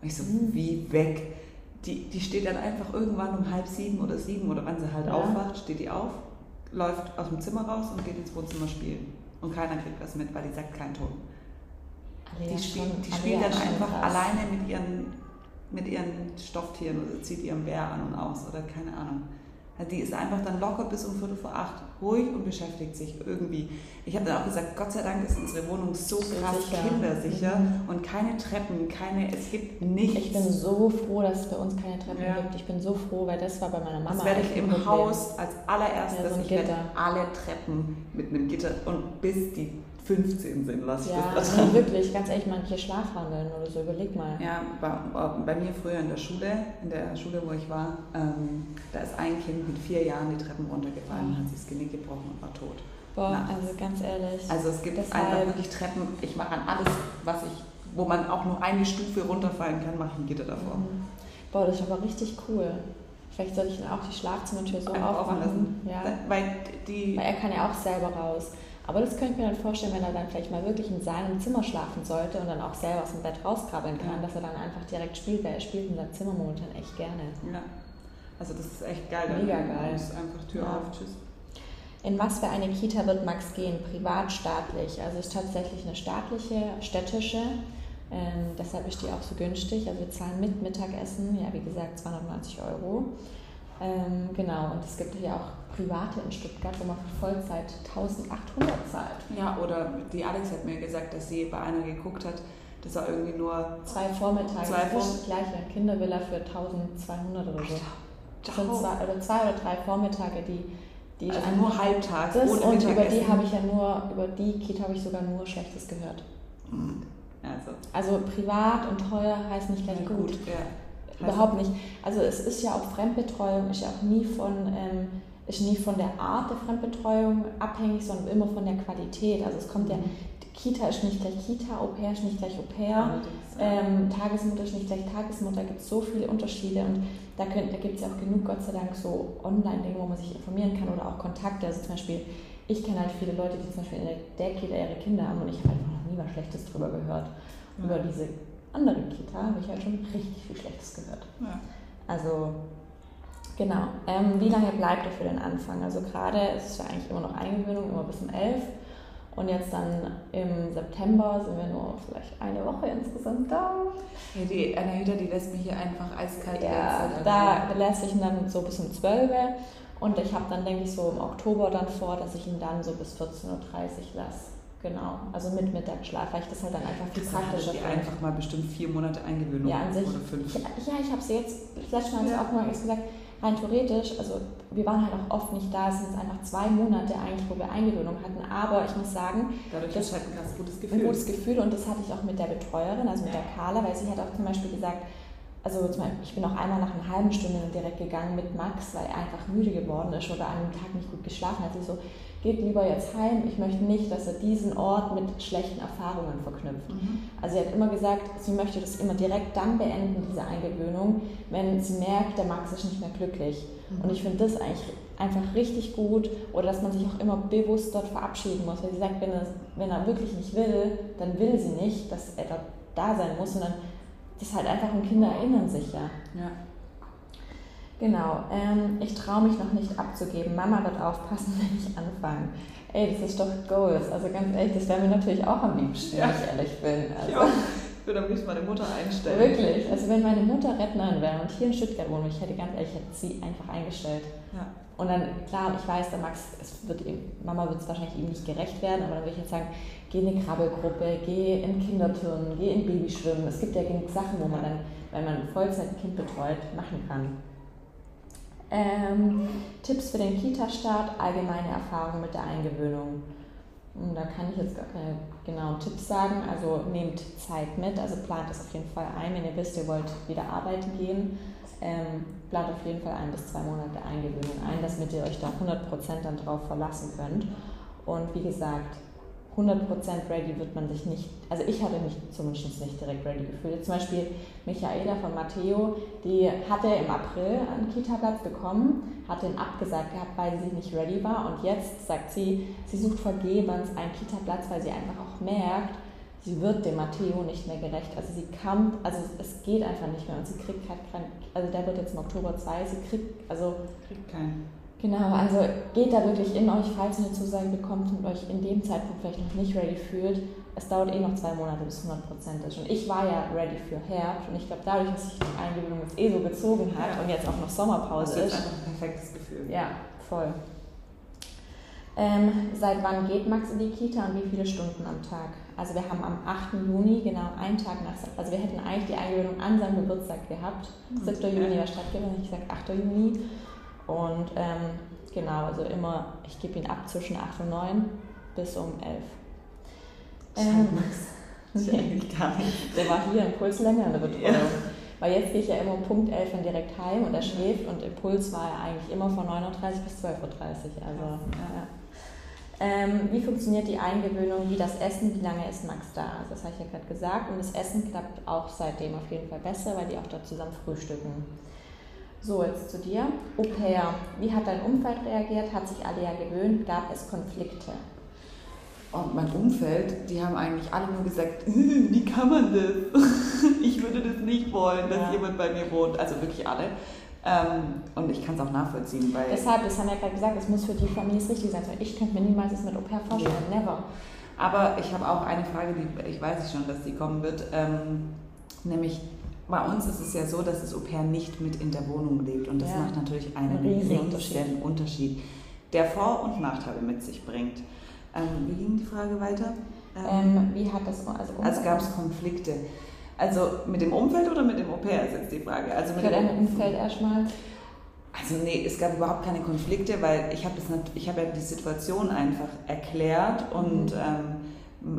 Und ich so, wie weg? Die, die steht dann einfach irgendwann um halb sieben oder sieben oder wann sie halt Ja. aufwacht, steht die auf, läuft aus dem Zimmer raus und geht ins Wohnzimmer spielen. Und keiner kriegt was mit, weil die sagt keinen Ton. Alea Die, schon- die spielt dann einfach krass. alleine mit ihren, mit ihren Stofftieren oder zieht ihren Bär an und aus oder keine Ahnung. Also die ist einfach dann locker bis um Viertel vor acht ruhig und beschäftigt sich irgendwie. Ich habe dann auch gesagt, Gott sei Dank ist unsere Wohnung so krass sicher. kindersicher Mhm. und keine Treppen, keine, es gibt nichts. Ich bin so froh, dass es bei uns keine Treppen Ja. gibt. Ich bin so froh, weil das war bei meiner Mama. das werde ich im Problem. Haus als allererstes, Ja, so ich werde alle Treppen mit einem Gitter und bis die 15 sind, lasse ich Ja, das also wirklich, ganz ehrlich, manche schlafwandeln oder so, überleg mal. Ja, bei, bei mir früher in der Schule, in der Schule, wo ich war, ähm, da ist ein Kind mit vier Jahren die Treppen runtergefallen, hat sich das Genick gebrochen und war tot. Boah, Ja. also ganz ehrlich. Also es gibt Deshalb- einfach wirklich Treppen, ich mache an alles, was ich, wo man auch nur eine Stufe runterfallen kann, mache ich ein Gitter davor. Mhm. Boah, das ist aber richtig cool. Vielleicht sollte ich dann auch die Schlafzimmertür so aufmachen. Ja. Weil die, Weil er kann ja auch selber raus. Aber das könnte ich mir dann vorstellen, wenn er dann vielleicht mal wirklich in seinem Zimmer schlafen sollte und dann auch selber aus dem Bett rauskrabbeln kann, Ja. dass er dann einfach direkt spielt, weil er spielt in seinem Zimmer momentan echt gerne. ja, also das ist echt geil. Mega Dann geil. ist einfach Tür Ja. auf, tschüss. In was für eine Kita wird Max gehen? Privat, staatlich? Also ist tatsächlich eine staatliche, städtische. Ähm, deshalb ist die auch so günstig. Also wir zahlen mit Mittagessen, ja wie gesagt 290 Euro. Ähm, genau, und es gibt hier auch private in Stuttgart, wo man für Vollzeit 1800 zahlt. Ja, oder die Alex hat mir gesagt, dass sie bei einer geguckt hat, das war irgendwie nur Zwei Vormittage, Zwei das ist das gleiche. Kindervilla für 1200 oder so. Das sind zwei oder, zwei oder drei Vormittage, die, die also nur halbtags, ohne und über die habe ich ja nur, über die Kita habe ich sogar nur Schlechtes gehört. Also, Also privat und teuer heißt nicht gleich ja, gut. gut. Ja. Überhaupt nicht. Also es ist ja auch Fremdbetreuung, ist ja auch nie von, ähm, ist nie von der Art der Fremdbetreuung abhängig, sondern immer von der Qualität. Also es kommt ja, Kita ist nicht gleich Kita, Au pair ist nicht gleich Au pair. Ähm, Tagesmutter ist nicht gleich Tagesmutter, gibt es so viele Unterschiede und da, könnt- da gibt es ja auch genug, Gott sei Dank, so Online-Dinge, wo man sich informieren kann oder auch Kontakte. Also zum Beispiel, ich kenne halt viele Leute, die zum Beispiel in der, der Kita ihre Kinder haben und ich habe einfach noch nie was Schlechtes drüber gehört. Ja. Über diese andere Kita habe ich halt schon richtig viel Schlechtes gehört. Ja. Also, genau. Ähm, wie lange bleibt er für den Anfang? Also gerade ist es ja eigentlich immer noch Eingewöhnung, immer bis um 11. Und jetzt dann im September sind wir nur vielleicht eine Woche insgesamt da. Ja, die Anahita, die lässt mich hier einfach eiskalt Ja, Zeit da lässt ich ihn dann so bis um 12 Uhr. Und ich habe dann, denke ich, so im Oktober dann vor, dass ich ihn dann so bis 14.30 Uhr lasse. Genau, also mit Mittagsschlaf, weil ich das halt dann einfach viel Das praktischer finde. einfach mal bestimmt vier Monate Eingewöhnung Ja, an sich. oder fünf. Ich, ja, ich habe es jetzt, Mal habe ich auch mal gesagt, rein theoretisch, also wir waren halt auch oft nicht da, es sind jetzt einfach zwei Monate eigentlich, wo wir Eingewöhnung hatten, aber ich muss sagen, Dadurch das- halt ein ganz gutes ein Gefühl. gutes Gefühl und das hatte ich auch mit der Betreuerin, also mit der Carla, weil sie hat auch zum Beispiel gesagt, also zum Beispiel, ich bin auch einmal nach einer halben Stunde direkt gegangen mit Max, weil er einfach müde geworden ist oder an einem Tag nicht gut geschlafen hat. Sie so, geht lieber jetzt heim, ich möchte nicht, dass er diesen Ort mit schlechten Erfahrungen verknüpft. Mhm. Also sie hat immer gesagt, sie möchte das immer direkt dann beenden, diese Eingewöhnung, wenn sie merkt, der Max ist nicht mehr glücklich. Und ich finde das eigentlich einfach richtig gut oder dass man sich auch immer bewusst dort verabschieden muss. Weil sie sagt, wenn er, wenn er wirklich nicht will, dann will sie nicht, dass er dort da sein muss, sondern das ist halt einfach und Kinder erinnern sich ja. Ja. Genau, ähm, ich traue mich noch nicht abzugeben. Mama wird aufpassen, [laughs] wenn ich anfange. Ey, das ist doch Goals. Also ganz ehrlich, das wäre mir natürlich auch am liebsten, Ja. wenn ich ehrlich bin. Also, Ja. Ich würde am liebsten meine Mutter einstellen. Wirklich. Also wenn meine Mutter Rentnerin wäre und hier in Stuttgart wohnt, ich hätte ganz ehrlich, ich hätte sie einfach eingestellt. Ja. Und dann, klar, ich weiß, der Max, es wird ihm, Mama wird es wahrscheinlich ihm nicht gerecht werden, aber dann würde ich jetzt sagen, geh in eine Krabbelgruppe, geh in Kinderturnen, geh in Babyschwimmen. Es gibt ja genug Sachen, wo man dann, wenn man Vollzeit ein Kind betreut, machen kann. Ähm, Tipps für den Kita-Start, allgemeine Erfahrungen mit der Eingewöhnung. Und da kann ich jetzt gar keine genauen Tipps sagen. Also nehmt Zeit mit, also plant es auf jeden Fall ein, wenn ihr wisst, ihr wollt wieder arbeiten gehen. Ähm, plant auf jeden Fall ein bis zwei Monate Eingewöhnung ein, damit ihr euch da 100% dann drauf verlassen könnt. Und wie gesagt, 100% ready wird man sich nicht, also ich hatte mich zumindest nicht direkt ready gefühlt. Zum Beispiel Michaela von Matteo, die hatte im April einen Kita-Platz bekommen, hatte ihn abgesagt gehabt, weil sie nicht ready war und jetzt sagt sie, sie sucht vergebens einen Kita-Platz, weil sie einfach auch merkt, sie wird dem Matteo nicht mehr gerecht. Also sie kam, also es geht einfach nicht mehr und sie kriegt halt kein, also der wird jetzt im Oktober 2, sie kriegt, also kriegt keinen. Genau, also geht da wirklich in euch, falls ihr eine Zusage bekommt und euch in dem Zeitpunkt vielleicht noch nicht ready fühlt. Es dauert eh noch zwei Monate bis 100% ist. Und ich war ja ready für Herbst und ich glaube, dadurch, dass sich die Eingewöhnung jetzt eh so gezogen hat ja. und jetzt auch noch Sommerpause ist. Das ist einfach ein perfektes Gefühl. Ja, voll. Ähm, seit wann geht Max in die Kita und wie viele Stunden am Tag? Also wir haben am 8. Juni, genau einen Tag nach, also wir hätten eigentlich die Eingewöhnung an seinem Geburtstag gehabt. 7. Mhm. Juni war stattgefunden, ich sage 8. Juni. Und ähm, genau, also immer, ich gebe ihn ab zwischen 8 und 9 bis um 11. Ähm, [laughs] das. Der war hier im Puls länger in der Betreuung. Ja. Weil jetzt gehe ich ja immer um Punkt 11 dann direkt heim und er schläft und Impuls war ja eigentlich immer von 9.30 Uhr bis 12.30 Uhr. Also. Ja. Ähm, wie funktioniert die Eingewöhnung, wie das Essen, wie lange ist Max da? Also das habe ich ja gerade gesagt und das Essen klappt auch seitdem auf jeden Fall besser, weil die auch da zusammen frühstücken. So, jetzt zu dir. Au pair. Wie hat dein Umfeld reagiert? Hat sich alle ja gewöhnt? Gab es Konflikte? Und mein Umfeld, die haben eigentlich alle nur gesagt, [laughs] wie kann man das? [laughs] ich würde das nicht wollen, dass ja. jemand bei mir wohnt. Also wirklich alle. Ähm, und ich kann es auch nachvollziehen. Weil Deshalb, das haben wir ja gerade gesagt, es muss für die Familie richtig sein. Ich könnte mir niemals das mit Au pair vorstellen. Ja. Never. Aber ich habe auch eine Frage, die ich weiß schon, dass die kommen wird. Ähm, nämlich, bei uns ist es ja so, dass das Au pair nicht mit in der Wohnung lebt und das ja. macht natürlich einen riesigen Unterschied. Unterschied, der Vor- und Nachteile mit sich bringt. Ähm, wie ging die Frage weiter? Ähm, wie hat das also, also gab es Konflikte? Also mit dem Umfeld oder mit dem Au pair ist jetzt die Frage. Also mit dem Umfeld erstmal. Also nee, es gab überhaupt keine Konflikte, weil ich habe ich habe ja die Situation einfach erklärt und mhm. ähm,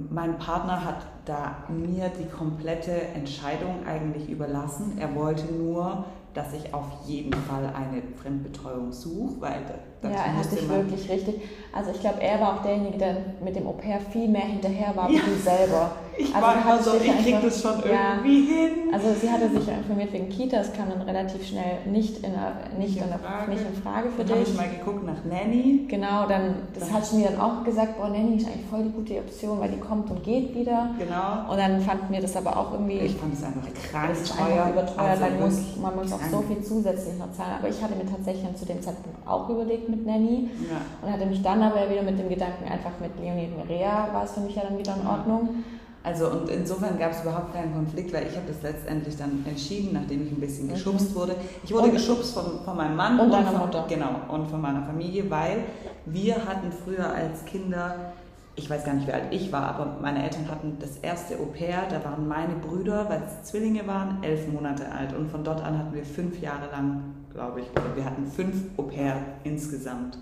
mein Partner hat da mir die komplette Entscheidung eigentlich überlassen. Er wollte nur, dass ich auf jeden Fall eine Fremdbetreuung suche, weil ja, er hat sich wirklich richtig. Also ich glaube, er war auch derjenige, der mit dem Au pair viel mehr hinterher war ja. wie du selber. [laughs] Ich also war immer so, ich krieg das schon ja, irgendwie hin. Also sie hatte sich informiert wegen Kita, es kam dann relativ schnell nicht in, nicht in, in, Frage. Nicht in Frage für dann dich. habe ich mal geguckt nach Nanny. Genau, dann das hat sie mir dann auch gesagt, boah, Nanny ist eigentlich voll die gute Option, weil die kommt und geht wieder. Genau. Und dann fanden wir das aber auch irgendwie. Ich fand es einfach krank das teuer. überteuert, also weil muss, man muss auch so viel zusätzlich noch zahlen. Aber ich hatte mir tatsächlich zu dem Zeitpunkt auch überlegt mit Nanny ja. und hatte mich dann aber wieder mit dem Gedanken, einfach mit Leonie und Mirea war es für mich ja dann wieder in Ordnung. Also und insofern gab es überhaupt keinen Konflikt, weil ich habe das letztendlich dann entschieden, nachdem ich ein bisschen geschubst wurde. Ich wurde und, geschubst von, von meinem Mann und, und deiner Mutter. Genau, und von meiner Familie, weil wir hatten früher als Kinder, ich weiß gar nicht, wie alt ich war, aber meine Eltern hatten das erste Au pair, da waren meine Brüder, weil es Zwillinge waren, elf Monate alt. Und von dort an hatten wir fünf Jahre lang, glaube ich, oder wir hatten fünf Au pair insgesamt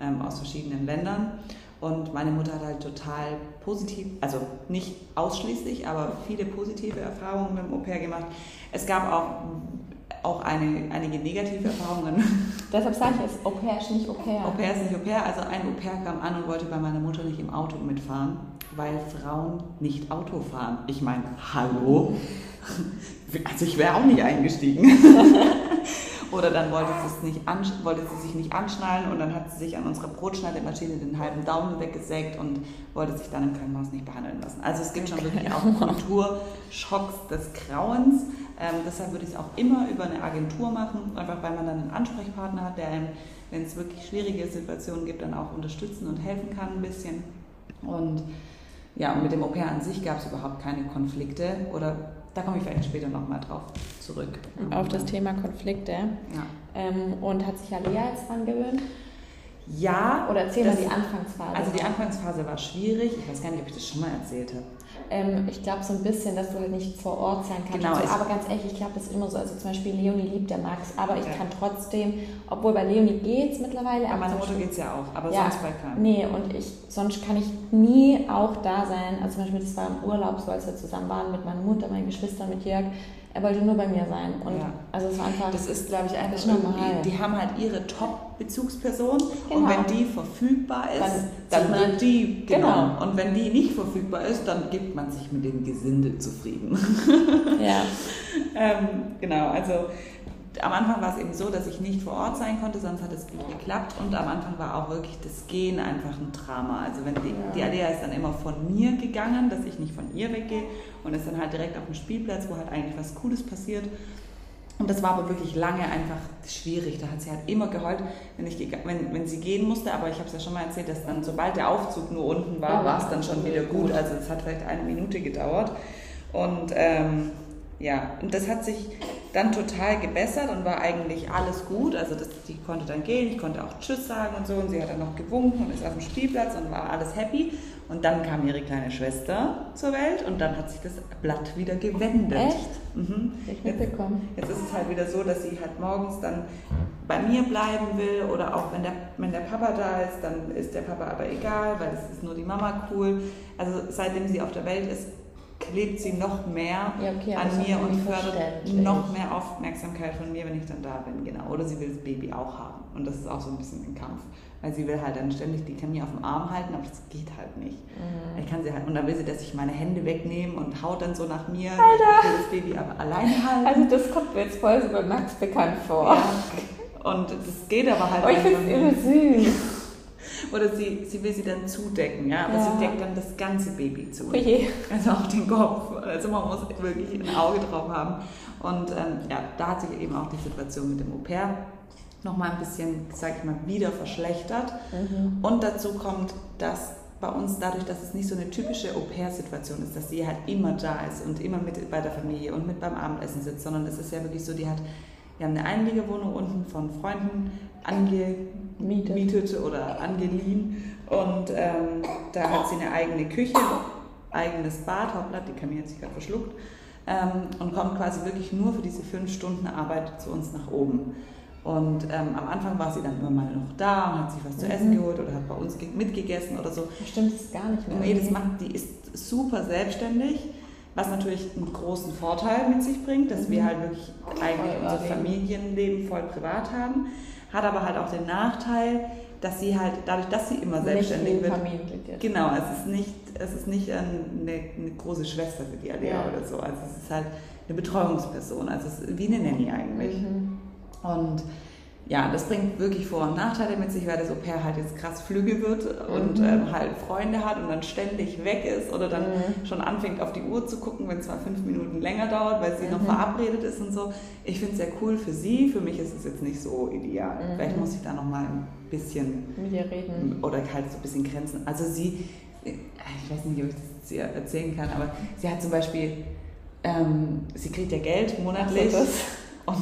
ähm, aus verschiedenen Ländern. Und meine Mutter hat halt total positiv, also nicht ausschließlich, aber viele positive Erfahrungen mit dem Au pair gemacht. Es gab auch, auch eine, einige negative Erfahrungen. [laughs] Deshalb sage ich es, Au pair ist nicht Au pair. Au pair ist nicht Au pair. Also ein Au pair kam an und wollte bei meiner Mutter nicht im Auto mitfahren, weil Frauen nicht Auto fahren. Ich meine, hallo? [laughs] Also ich wäre auch nicht eingestiegen. [laughs] Oder dann wollte sie, nicht wollte sie sich nicht anschnallen und dann hat sie sich an unserer Brotschneidemaschine den halben Daumen weggesägt und wollte sich dann im Krankenhaus nicht behandeln lassen. Also es gibt schon wirklich auch Kulturschocks des Grauens. Ähm, deshalb würde ich es auch immer über eine Agentur machen, einfach weil man dann einen Ansprechpartner hat, der einem, wenn es wirklich schwierige Situationen gibt, dann auch unterstützen und helfen kann ein bisschen. Und ja, und mit dem Au pair an sich gab es überhaupt keine Konflikte oder da komme ich vielleicht später nochmal drauf zurück. Auf das Thema Konflikte. Ja. Ähm, und hat sich Alea jetzt dran gewöhnt? Ja. Oder erzähl mal das- die Anfangsphase. Also die Anfangsphase war schwierig. Ich weiß gar nicht, ob ich das schon mal erzählt habe. Ähm, ich glaube so ein bisschen, dass du halt nicht vor Ort sein kannst. Genau, So, aber ganz ehrlich, ich glaube, das ist immer so. Also zum Beispiel Leonie liebt der Max, aber ich Ja. kann trotzdem, obwohl bei Leonie geht's mittlerweile. Bei meiner Mutter geht es ja auch, aber ja, sonst bei keinem. Nee, und ich, sonst kann ich nie auch da sein. Also zum Beispiel, das war im Urlaub, so als wir zusammen waren mit meiner Mutter, meinen Geschwistern, mit Jörg. Er wollte nur bei mir sein. Und Ja. also es war einfach. Das ist, glaube ich, einfach normal. irgendwie, die haben halt ihre Top-Bezugsperson und Genau. wenn die verfügbar ist, Dann dann, man- wird die, genau. Genau. Und wenn die nicht verfügbar ist, dann gibt man sich mit dem Gesindel zufrieden. ja. [laughs] ähm, genau, also am Anfang war es eben so, dass ich nicht vor Ort sein konnte, sonst hat es gut geklappt und am Anfang war auch wirklich das Gehen einfach ein Drama. Also wenn die, die Alea ist dann immer von mir gegangen, dass ich nicht von ihr weggehe und ist dann halt direkt auf dem Spielplatz, wo halt eigentlich was Cooles passiert. Und das war aber wirklich lange einfach schwierig. Da hat sie halt immer geheult, wenn, ich wenn, wenn sie gehen musste. Aber ich habe es ja schon mal erzählt, dass dann, sobald der Aufzug nur unten war, war es dann schon wieder gut. gut. Also es hat vielleicht eine Minute gedauert. Und ähm, ja, und das hat sich dann total gebessert und war eigentlich alles gut. Also das, die konnte dann gehen, ich konnte auch Tschüss sagen und so. Und sie hat dann noch gewunken und ist auf dem Spielplatz und war alles happy. Und dann kam ihre kleine Schwester zur Welt und dann hat sich das Blatt wieder gewendet. Echt? Mhm. Ich Jetzt, mitbekommen. jetzt ist es halt wieder so, dass sie halt morgens dann bei mir bleiben will oder auch wenn der, wenn der Papa da ist, dann ist der Papa aber egal, weil es ist nur die Mama cool. Also seitdem sie auf der Welt ist, klebt sie noch mehr Ja, okay, an mir und fördert noch mehr Aufmerksamkeit von mir, wenn ich dann da bin. Genau. Oder sie will das Baby auch haben. Und das ist auch so ein bisschen ein Kampf. Weil sie will halt dann ständig die Camille auf dem Arm halten, aber das geht halt nicht. Mhm. Ich kann sie halt, und dann will sie, dass ich meine Hände wegnehme und haut dann so nach mir. Ich will das Baby aber alleine halten. Also das kommt mir jetzt voll so bei Max bekannt vor. Ja. Und das geht aber halt Aber ich finde es übel süß. Oder sie, sie will sie dann zudecken, ja, aber Ja. sie deckt dann das ganze Baby zu. Oje. Also auch den Kopf. Also man muss wirklich ein Auge drauf haben. Und ähm, ja, da hat sich eben auch die Situation mit dem Au pair nochmal ein bisschen, sag ich mal, wieder verschlechtert. Mhm. Und dazu kommt, dass bei uns dadurch, dass es nicht so eine typische Au-pair-Situation ist, dass sie halt immer da ist und immer mit bei der Familie und mit beim Abendessen sitzt, sondern es ist ja wirklich so, die hat, wir haben eine Einliegerwohnung unten von Freunden angemietet Mietet. oder angeliehen und ähm, da hat sie eine eigene Küche, eigenes Bad, Hauptblatt, die Camille hat sich gerade verschluckt ähm, und kommt quasi wirklich nur für diese fünf Stunden Arbeit zu uns nach oben. Und ähm, am Anfang war sie dann immer mal noch da und hat sich was zu Mhm. essen geholt oder hat bei uns ge- mitgegessen oder so. Stimmt es gar nicht mehr. Nee, das macht, die ist super selbstständig, was natürlich einen großen Vorteil mit sich bringt, dass wir Mhm. halt wirklich eigentlich unser. Familienleben voll privat haben. Hat aber halt auch den Nachteil, dass sie halt, dadurch, dass sie immer selbstständig wird, Familienmitglied. Genau, es ist nicht, es ist nicht eine, eine große Schwester für die Alea Ja. oder so. Also es ist halt eine Betreuungsperson, also es ist wie eine Nanny eigentlich. Mhm. Und ja, das bringt wirklich Vor- und Nachteile mit sich, weil das Au-pair halt jetzt krass flügge wird und Mhm. ähm, halt Freunde hat und dann ständig weg ist oder dann Mhm. schon anfängt auf die Uhr zu gucken, wenn es mal fünf Minuten länger dauert, weil sie noch Mhm. verabredet ist und so. Ich finde es sehr cool für sie, für mich ist es jetzt nicht so ideal. Mhm. Vielleicht muss ich da noch mal ein bisschen Mit ihr reden. oder halt so ein bisschen Grenzen. Also sie, ich weiß nicht, ob ich das hier erzählen kann, aber sie hat zum Beispiel, ähm, sie kriegt ja Geld monatlich Ach so. Und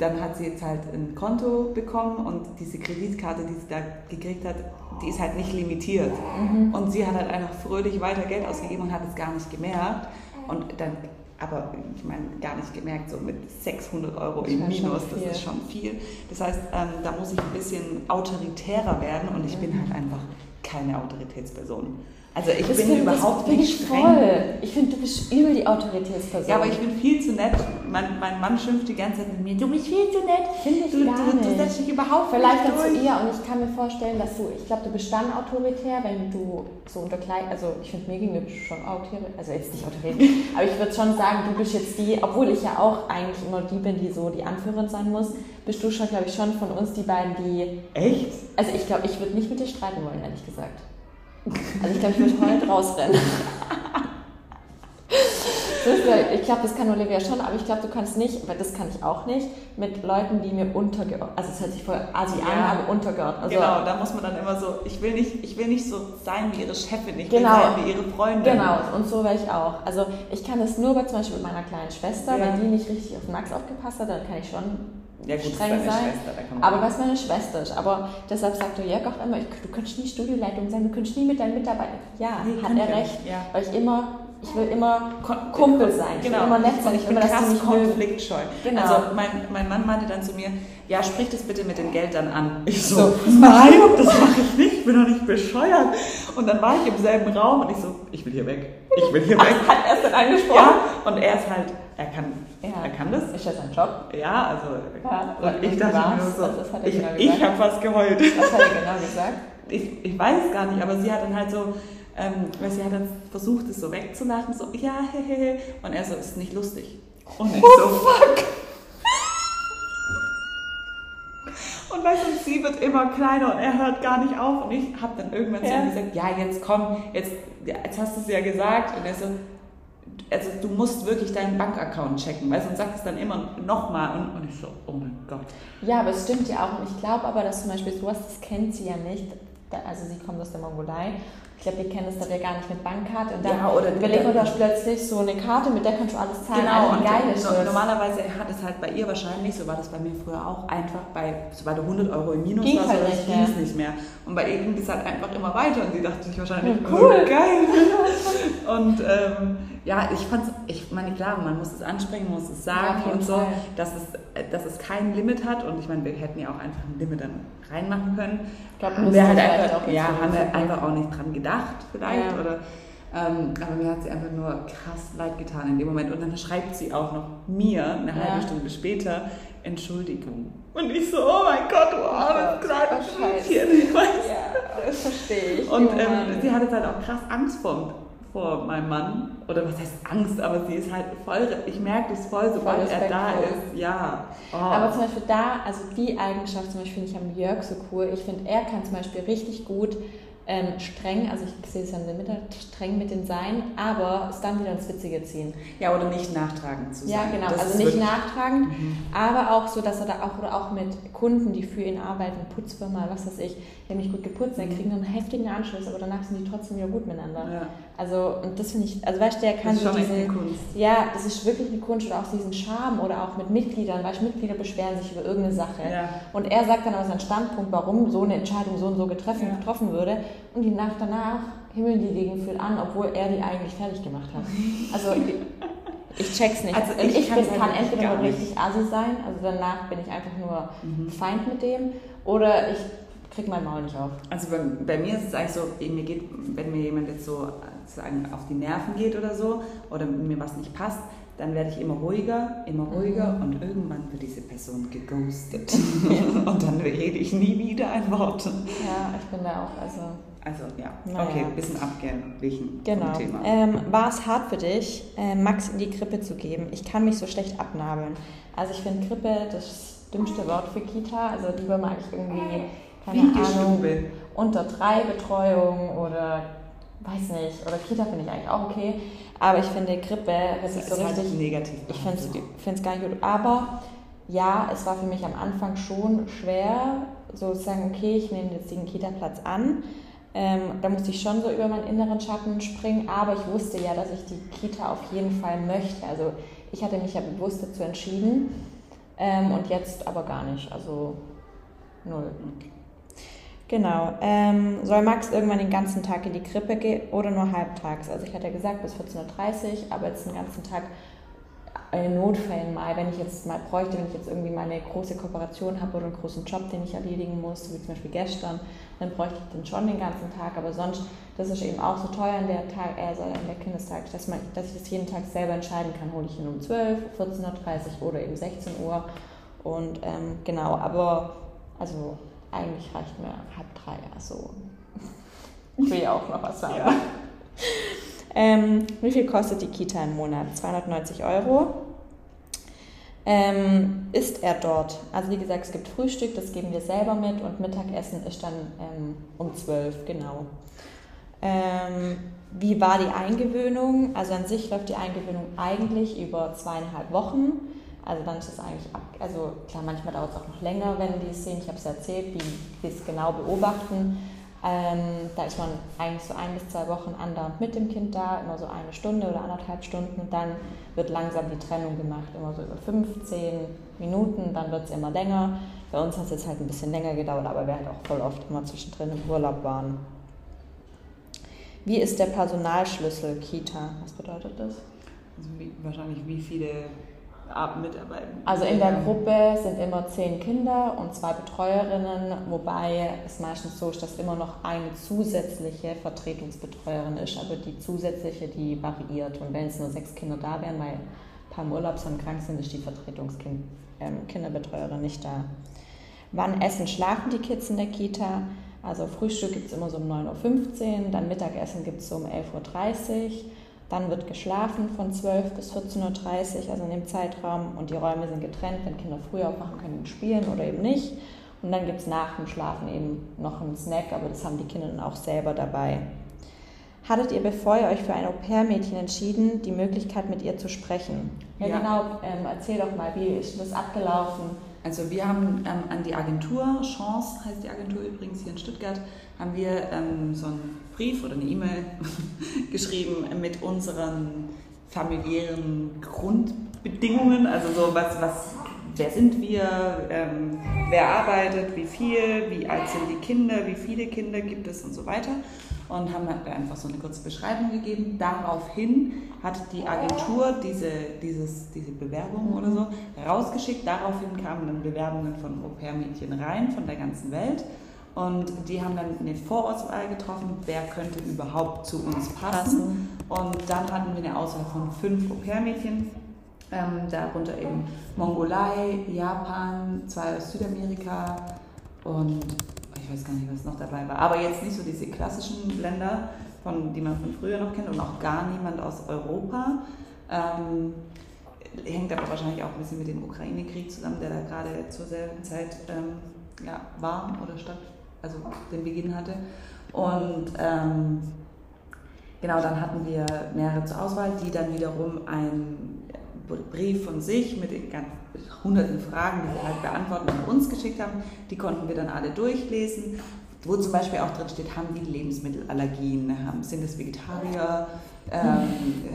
dann hat sie jetzt halt ein Konto bekommen und diese Kreditkarte, die sie da gekriegt hat, die ist halt nicht limitiert. Mhm. Und sie hat halt einfach fröhlich weiter Geld ausgegeben und hat es gar nicht gemerkt. Und dann, aber ich meine, gar nicht gemerkt, so mit 600 Euro im Minus, das ist schon viel. Das heißt, ähm, da muss ich ein bisschen autoritärer werden und ich bin Mhm. halt einfach keine Autoritätsperson. Also ich Das bin find- überhaupt das nicht ich streng. Voll. Ich finde, du bist übel die Autoritätsperson. Ja, aber ich bin viel zu nett. Mein, mein Mann schimpft die ganze Zeit mit mir. Du bist viel zu nett. Finde ich Du, gar du, du nicht. setzt dich überhaupt Vielleicht nicht durch. eher und ich kann mir vorstellen, dass du, ich glaube, du bist dann autoritär, wenn du so unter gleich, also ich finde mir gegenüber schon autoritär, also jetzt nicht autoritär, [laughs] aber ich würde schon sagen, du bist jetzt die, obwohl ich ja auch eigentlich immer die bin, die so die Anführerin sein muss, bist du schon, glaube ich, schon von uns die beiden, die, Echt? also ich glaube, ich würde nicht mit dir streiten wollen, ehrlich gesagt. Also ich glaube, ich würde heute rausrennen. ich glaube, das kann Olivia schon, aber ich glaube, du kannst nicht, weil das kann ich auch nicht, mit Leuten, die mir untergeordnet, also es hört sich voll asi ja. an, aber untergeordnet. Also, genau, da muss man dann immer so, ich will nicht, ich will nicht so sein wie ihre Chefin, ich genau, will sein wie ihre Freundin. Genau, und so wäre ich auch. Also ich kann das nur bei zum Beispiel mit meiner kleinen Schwester, ja. wenn die nicht richtig auf Max aufgepasst hat, dann kann ich schon ja, gut, streng sein. Schwester, aber was meine Schwester ist. Aber deshalb sagt der Jörg auch immer, du könntest nie Studioleitung sein, du könntest nie mit deinen Mitarbeitern. Ja, nee, hat er recht. Ja. Weil ich immer ich will immer Kumpel sein. Ich genau. will immer nett sein. Ich, ich bin immer, krass konfliktscheu. Genau. Also mein, mein Mann meinte dann zu mir, ja, sprich das bitte mit den Geldern an. Ich so, so [laughs] nein, das mache ich nicht, ich bin doch nicht bescheuert. Und dann war ich im selben Raum und ich so, ich will hier weg. Ich will hier weg. Hat er es dann angesprochen? Ja, und er ist halt, er kann, ja. er kann das. Ist das sein Job? Ja, also, ja, und ich dachte mir so, ich, genau ich habe fast geheult. Was hat er genau gesagt? [laughs] Ich, ich weiß es gar nicht, aber sie hat dann halt so, ähm, weil sie hat dann versucht, es so wegzulachen, so, ja, hehehe. Und er so, ist nicht lustig. Und ich oh, so, fuck. [laughs] Und weißt du, sie wird immer kleiner und er hört gar nicht auf. Und ich habe dann irgendwann ja. zu ihm gesagt, ja, jetzt komm, jetzt, jetzt hast du es ja gesagt. Und er so, also du musst wirklich deinen Bankaccount checken, weil sonst sagt es dann immer nochmal und, und ich so, oh mein Gott. Ja, aber es stimmt ja auch und ich glaube aber, dass zum Beispiel sowas, das kennt sie ja nicht, also sie kommt aus der Mongolei ich glaube, wir kennen das da ja gar nicht mit Bankkarte. Und dann ja, oder überlegt man da plötzlich so eine Karte, mit der kannst du alles zahlen. Genau, also, und geil ist no, normalerweise hat es halt bei ihr wahrscheinlich, so war das bei mir früher auch, einfach bei, sobald du 100 Euro im Minus ging warst, halt nicht, ging es nicht mehr. Und bei ihr ging es halt einfach immer weiter und sie dachte sich wahrscheinlich, ja, cool, oh, geil. [laughs] und ähm, ja, ich fand's, ich meine, klar, man muss es ansprechen, man muss es sagen ja, und so, dass es, dass es kein Limit hat. Und ich meine, wir hätten ja auch einfach ein Limit dann reinmachen können. Ich glaube, haben wir halt einfach, ja, haben wir einfach auch nicht dran gedacht, vielleicht. Ja. Oder, ähm, aber mir hat sie einfach nur krass leid getan in dem Moment. Und dann schreibt sie auch noch mir eine ja. halbe Stunde später Entschuldigung. Und ich so, oh mein Gott, du armes oh kleines Mädchen. Ja, das verstehe ich. Und ähm, sie hatte halt auch krass Angst vor vor meinem Mann. Oder was heißt Angst, aber sie ist halt voll, ich merke das voll, sobald voll er da ist. Ja. Oh. Aber zum Beispiel da, also die Eigenschaft zum Beispiel finde ich am Jörg so cool. Ich finde, er kann zum Beispiel richtig gut ähm, streng, also ich sehe es ja in der Mitte, streng mit den Sein, aber es dann wieder ins Witzige ziehen. Ja, oder nicht nachtragend zu sein. Ja, genau, das also nicht nachtragend, mhm. aber auch so, dass er da auch, oder auch mit Kunden, die für ihn arbeiten, Putzfirma, was weiß ich, die haben nicht gut geputzt, dann mhm. kriegen einen heftigen Anschluss, aber danach sind die trotzdem wieder gut miteinander. Ja. Also, und das finde ich, also weißt du, der kann so diesen, Kunst. ja, das ist wirklich eine Kunst oder auch diesen Charme oder auch mit Mitgliedern, weißt du, Mitglieder beschweren sich über irgendeine Sache ja. und er sagt dann aber seinen Standpunkt, warum so eine Entscheidung so und so getroffen, ja. getroffen würde und die Nacht danach himmeln die Gegenfühl an, obwohl er die eigentlich fertig gemacht hat. Also, [laughs] ich check's nicht. Also ich, ich bin, kann entweder nur richtig assi sein, also danach bin ich einfach nur mhm. Feind mit dem, oder ich krieg mein Maul nicht auf. Also bei, bei, mir ist es eigentlich so, mir geht, wenn mir jemand jetzt so sozusagen auf die Nerven geht oder so, oder mir was nicht passt, dann werde ich immer ruhiger, immer ruhiger mhm. und irgendwann wird diese Person geghostet. [laughs] [laughs] und dann rede ich nie wieder ein Wort. Ja, ich bin da auch, also also ja, naja. okay, ein bisschen abgewichen genau. vom Thema. Ähm, war es hart für dich, äh, Max in die Krippe zu geben? Ich kann mich so schlecht abnabeln. Also ich finde Krippe das dümmste Wort für Kita. Also lieber mag ich irgendwie, keine Ahnung, unter drei Betreuung oder weiß nicht, oder Kita finde ich eigentlich auch okay. Aber ich finde das, das ist so richtig. Halt negativ. Ich finde es gar nicht gut. Aber ja, es war für mich am Anfang schon schwer, so zu sagen, okay, ich nehme jetzt den Kita-Platz an ähm, da musste ich schon so über meinen inneren Schatten springen, aber ich wusste ja, dass ich die Kita auf jeden Fall möchte. Also ich hatte mich ja bewusst dazu entschieden ähm, und jetzt aber gar nicht. Also null. Genau. Ähm, soll Max irgendwann den ganzen Tag in die Krippe gehen oder nur halbtags? Also ich hatte ja gesagt bis 14.30 Uhr, aber jetzt den ganzen Tag in Notfällen mal, wenn ich jetzt mal bräuchte, wenn ich jetzt irgendwie mal eine große Kooperation habe oder einen großen Job, den ich erledigen muss, wie zum Beispiel gestern, dann bräuchte ich den schon den ganzen Tag. Aber sonst, das ist eben auch so teuer in der, Tag, also in der Kindestag, dass, man, dass ich das jeden Tag selber entscheiden kann, hole ich ihn um 12, 14.30 Uhr oder eben 16 Uhr. Und ähm, genau, aber also eigentlich reicht mir halb drei, also [laughs] ich will ja auch noch was sagen. Ja. [laughs] Ähm, wie viel kostet die Kita im Monat? 290 Euro. Ähm, ist er dort? Also wie gesagt, es gibt Frühstück, das geben wir selber mit und Mittagessen ist dann ähm, um 12, genau. Ähm, wie war die Eingewöhnung? Also an sich läuft die Eingewöhnung eigentlich über zweieinhalb Wochen. Also dann ist es eigentlich, ab, also klar, manchmal dauert es auch noch länger, wenn die es sehen. Ich habe es erzählt, wie wir es genau beobachten. Ähm, da ist man eigentlich so ein bis zwei Wochen andauernd mit dem Kind da, immer so eine Stunde oder anderthalb Stunden und dann wird langsam die Trennung gemacht, immer so über 15 Minuten, dann wird es immer länger. Bei uns hat es jetzt halt ein bisschen länger gedauert, aber wir halt auch voll oft immer zwischendrin im Urlaub waren. Wie ist der Personalschlüssel Kita? Was bedeutet das? Also wie, wahrscheinlich wie viele mitarbeiten. Also in der Gruppe sind immer zehn Kinder und zwei Betreuerinnen, wobei es meistens so ist, dass immer noch eine zusätzliche Vertretungsbetreuerin ist, aber die zusätzliche, die variiert. Und wenn es nur sechs Kinder da wären, weil ein paar im Urlaub sind, krank sind, ist die Vertretungskinderbetreuerin ähm, nicht da. Wann essen, schlafen die Kids in der Kita? Also Frühstück gibt es immer so um 9.15 Uhr, dann Mittagessen gibt es so um 11.30 Uhr. Dann wird geschlafen von 12 bis 14.30 Uhr, also in dem Zeitraum. Und die Räume sind getrennt, wenn Kinder früher aufwachen können, spielen oder eben nicht. Und dann gibt es nach dem Schlafen eben noch einen Snack, aber das haben die Kinder dann auch selber dabei. Hattet ihr, bevor ihr euch für ein Au-pair-Mädchen entschieden, die Möglichkeit, mit ihr zu sprechen? Ja, ja. genau. Ähm, erzähl doch mal, wie ist das abgelaufen? Also wir haben ähm, an die Agentur, Chance heißt die Agentur übrigens hier in Stuttgart, haben wir ähm, so einen Brief oder eine E-Mail [laughs] geschrieben mit unseren familiären Grundbedingungen, also so was, was wer sind wir, ähm, wer arbeitet, wie viel, wie alt sind die Kinder, wie viele Kinder gibt es und so weiter und haben einfach so eine kurze Beschreibung gegeben. Daraufhin hat die Agentur diese, dieses, diese Bewerbung oder so rausgeschickt. Daraufhin kamen dann Bewerbungen von Au-pair-Mädchen rein von der ganzen Welt. Und die haben dann eine Vorauswahl getroffen, wer könnte überhaupt zu uns passen. Und dann hatten wir eine Auswahl von fünf Au-pair-Mädchen, ähm, darunter eben Mongolei, Japan, zwei aus Südamerika und ich weiß gar nicht, was noch dabei war, aber jetzt nicht so diese klassischen Länder, von, die man von früher noch kennt und auch gar niemand aus Europa. Ähm, hängt aber wahrscheinlich auch ein bisschen mit dem Ukraine-Krieg zusammen, der da gerade zur selben Zeit ähm, ja, war oder statt, also den Beginn hatte. Und ähm, genau, dann hatten wir mehrere zur Auswahl, die dann wiederum einen Brief von sich mit den ganzen hunderten Fragen, die sie halt beantworten und uns geschickt haben, die konnten wir dann alle durchlesen. Wo zum Beispiel auch drin steht, haben die Lebensmittelallergien, sind es Vegetarier, ähm,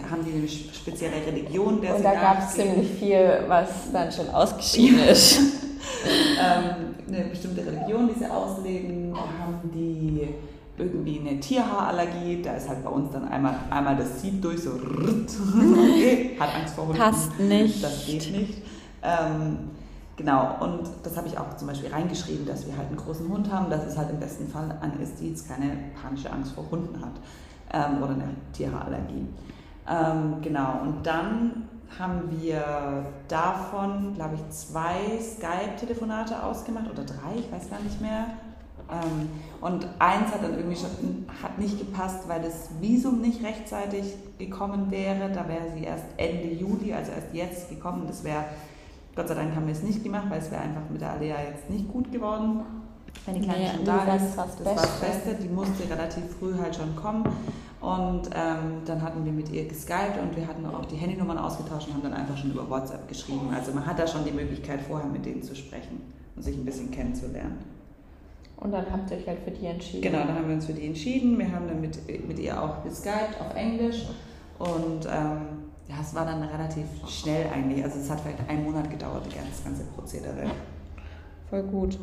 haben die eine spezielle Religion, der Und da gab es ziemlich viel, was dann schon ausgeschieden ist. [laughs] ähm, eine bestimmte Religion, die sie ausleben, haben die irgendwie eine Tierhaarallergie, da ist halt bei uns dann einmal, einmal das Sieb durch, so [laughs] hat Angst vor Hunden. Passt nicht. Das geht nicht. Ähm, genau, und das habe ich auch zum Beispiel reingeschrieben, dass wir halt einen großen Hund haben, dass es halt im besten Fall an ist, die jetzt keine panische Angst vor Hunden hat ähm, oder eine Tierhaarallergie. Ähm, genau, und dann haben wir davon, glaube ich, zwei Skype-Telefonate ausgemacht oder drei, ich weiß gar nicht mehr. Ähm, und eins hat dann irgendwie schon hat nicht gepasst, weil das Visum nicht rechtzeitig gekommen wäre. Da wäre sie erst Ende Juli, also erst jetzt gekommen. Das wäre, Gott sei Dank haben wir es nicht gemacht, weil es wäre einfach mit der Alea jetzt nicht gut geworden. Wenn die Kleine nee, schon da ist, das, das war das Beste. Die musste relativ früh halt schon kommen. Und ähm, dann hatten wir mit ihr geskypt und wir hatten auch die Handynummern ausgetauscht und haben dann einfach schon über WhatsApp geschrieben. Also man hat da schon die Möglichkeit, vorher mit denen zu sprechen und sich ein bisschen kennenzulernen. Und dann habt ihr euch halt für die entschieden. Genau, dann haben wir uns für die entschieden. Wir haben dann mit, mit ihr auch geskypt auf Englisch. Und ähm, ja, es war dann relativ schnell eigentlich. Also es hat vielleicht einen Monat gedauert, das ganze Prozedere. Voll gut.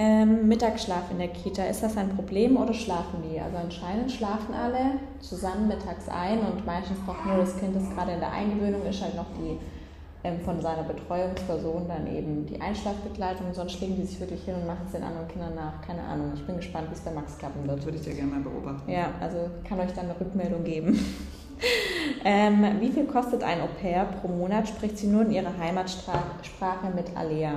Ähm, Mittagsschlaf in der Kita, ist das ein Problem oder schlafen die? Also anscheinend schlafen alle zusammen mittags ein und meistens braucht nur das Kind, das gerade in der Eingewöhnung ist, halt noch die ähm, von seiner Betreuungsperson dann eben die Einschlafbegleitung. Sonst legen die sich wirklich hin und machen es den anderen Kindern nach. Keine Ahnung. Ich bin gespannt, wie es bei Max klappen wird. Das würde ich dir gerne mal beobachten. Ja, also kann euch dann eine Rückmeldung geben. [laughs] ähm, wie viel kostet ein Au pair pro Monat? Spricht sie nur in ihrer Heimatsprache mit Alea?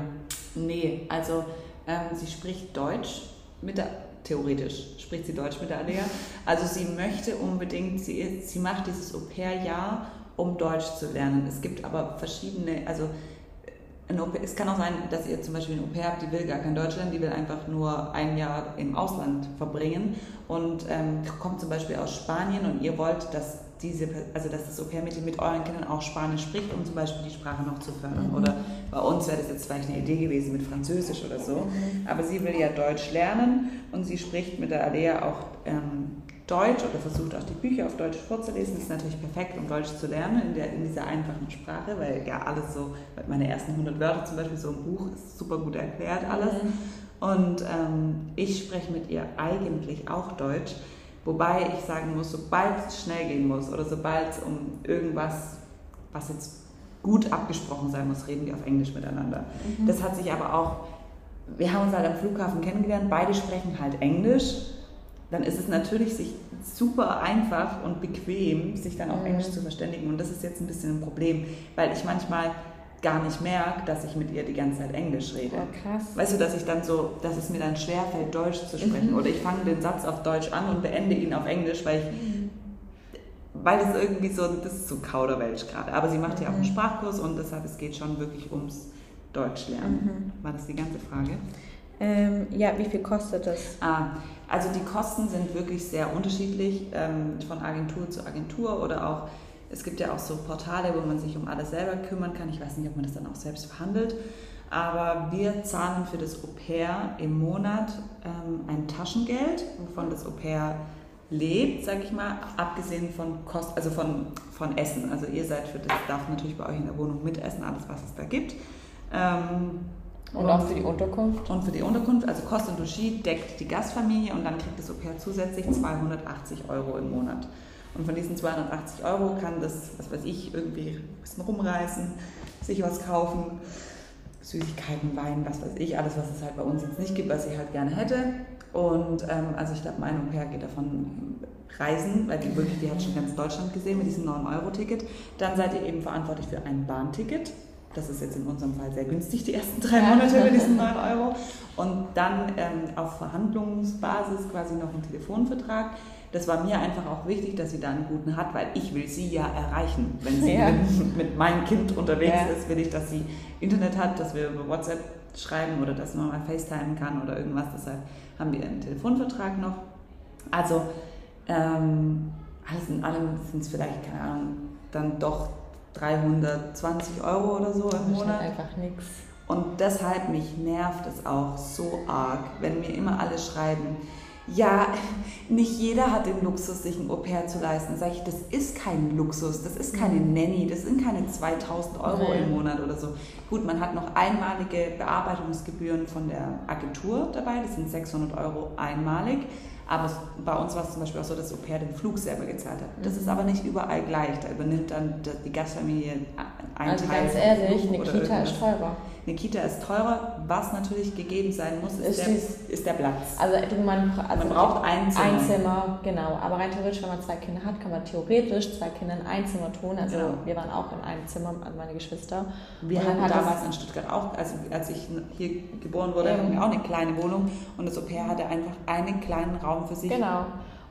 Nee, also ähm, sie spricht Deutsch mit der theoretisch spricht sie Deutsch mit der Alea. Also sie möchte unbedingt, sie, sie macht dieses Au-pair-Jahr um Deutsch zu lernen. Es gibt aber verschiedene, also es kann auch sein, dass ihr zum Beispiel ein Au-pair habt, die will gar kein Deutschland, die will einfach nur ein Jahr im Ausland verbringen und ähm, kommt zum Beispiel aus Spanien und ihr wollt, dass diese, also dass das Au-pair-Mädchen mit euren Kindern auch Spanisch spricht, um zum Beispiel die Sprache noch zu fördern. Mhm. Oder bei uns wäre das jetzt vielleicht eine Idee gewesen mit Französisch oder so. Mhm. Aber sie will ja Deutsch lernen und sie spricht mit der Alea auch ähm, Deutsch oder versucht auch die Bücher auf Deutsch vorzulesen. Das ist natürlich perfekt, um Deutsch zu lernen in, der, in dieser einfachen Sprache, weil ja alles so, meine ersten 100 Wörter zum Beispiel, so ein Buch ist super gut erklärt alles. Mhm. Und ähm, ich spreche mit ihr eigentlich auch Deutsch, wobei ich sagen muss, sobald es schnell gehen muss oder sobald es um irgendwas, was jetzt gut abgesprochen sein muss, reden wir auf Englisch miteinander. Mhm. Das hat sich aber auch, wir haben uns halt am Flughafen kennengelernt, beide sprechen halt Englisch dann ist es natürlich sich super einfach und bequem, sich dann auf mhm. Englisch zu verständigen. Und das ist jetzt ein bisschen ein Problem, weil ich manchmal gar nicht merke, dass ich mit ihr die ganze Zeit Englisch rede. Oh, krass. Weißt du, dass ich dann so, dass es mir dann schwerfällt, Deutsch zu sprechen. Mhm. Oder ich fange den Satz auf Deutsch an und beende ihn auf Englisch, weil ich mhm. weil das irgendwie so, das ist so Kauderwelsch gerade. Aber sie macht ja auch einen mhm. Sprachkurs und deshalb es geht schon wirklich ums Deutsch lernen. Mhm. War das die ganze Frage? Ähm, ja, wie viel kostet das? Ah, also die Kosten sind wirklich sehr unterschiedlich ähm, von Agentur zu Agentur oder auch, es gibt ja auch so Portale, wo man sich um alles selber kümmern kann. Ich weiß nicht, ob man das dann auch selbst verhandelt. Aber wir zahlen für das Au pair im Monat ähm, ein Taschengeld, wovon das Au pair lebt, sage ich mal, abgesehen von Kost, also von, von Essen. Also ihr seid für das, darf natürlich bei euch in der Wohnung mitessen, alles was es da gibt. Ähm, und, auch für die Unterkunft? Und für die Unterkunft, also Kost und Logis deckt die Gastfamilie und dann kriegt das Au-pair zusätzlich 280 Euro im Monat. Und von diesen 280 Euro kann das, was weiß ich, irgendwie ein bisschen rumreißen, sich was kaufen, Süßigkeiten, Wein, was weiß ich, alles, was es halt bei uns jetzt nicht gibt, was sie halt gerne hätte. Und ähm, also ich glaube, mein Au-pair geht davon reisen, weil die wirklich, die hat schon ganz Deutschland gesehen mit diesem 9-Euro-Ticket. Dann seid ihr eben verantwortlich für ein Bahnticket das ist jetzt in unserem Fall sehr günstig, die ersten drei Monate mit diesen 9 Euro. Und dann ähm, auf Verhandlungsbasis quasi noch ein Telefonvertrag. Das war mir einfach auch wichtig, dass sie da einen guten hat, weil ich will sie ja erreichen. Wenn sie [laughs] ja. mit, mit, meinem Kind unterwegs ja. ist, will ich, dass sie Internet hat, dass wir über WhatsApp schreiben oder dass man mal FaceTime kann oder irgendwas. Deshalb haben wir einen Telefonvertrag noch. Also ähm, alles in allem sind es vielleicht, keine Ahnung, dann doch 320 Euro oder so im Monat. Einfach nichts. Und deshalb mich nervt es auch so arg, wenn mir immer alle schreiben, ja, [laughs] nicht jeder hat den Luxus, sich ein Au-pair zu leisten. Sag ich, das ist kein Luxus, das ist keine mhm. Nanny, das sind keine 2000 Euro Nein. im Monat oder so. Gut, man hat noch einmalige Bearbeitungsgebühren von der Agentur dabei, das sind 600 Euro einmalig. Aber bei uns war es zum Beispiel auch so, dass Au pair den Flug selber gezahlt hat. Das ist mhm. aber nicht überall gleich. Da übernimmt dann die Gastfamilie einen also Teil. Ganz ehrlich, eine Kita ist teurer. Eine Kita ist teurer. Was natürlich gegeben sein muss, ist, ist, der, ist der, Platz. Also, man, also man braucht ein Zimmer. Ein Zimmer, genau. Aber rein theoretisch, wenn man zwei Kinder hat, kann man theoretisch zwei Kinder in ein Zimmer tun. Also genau. wir waren auch in einem Zimmer, also meine Geschwister. Wir hatten damals in Stuttgart auch, also als ich hier geboren wurde, hatten wir auch eine kleine Wohnung und das Au pair hatte einfach einen kleinen Raum für sich. Genau.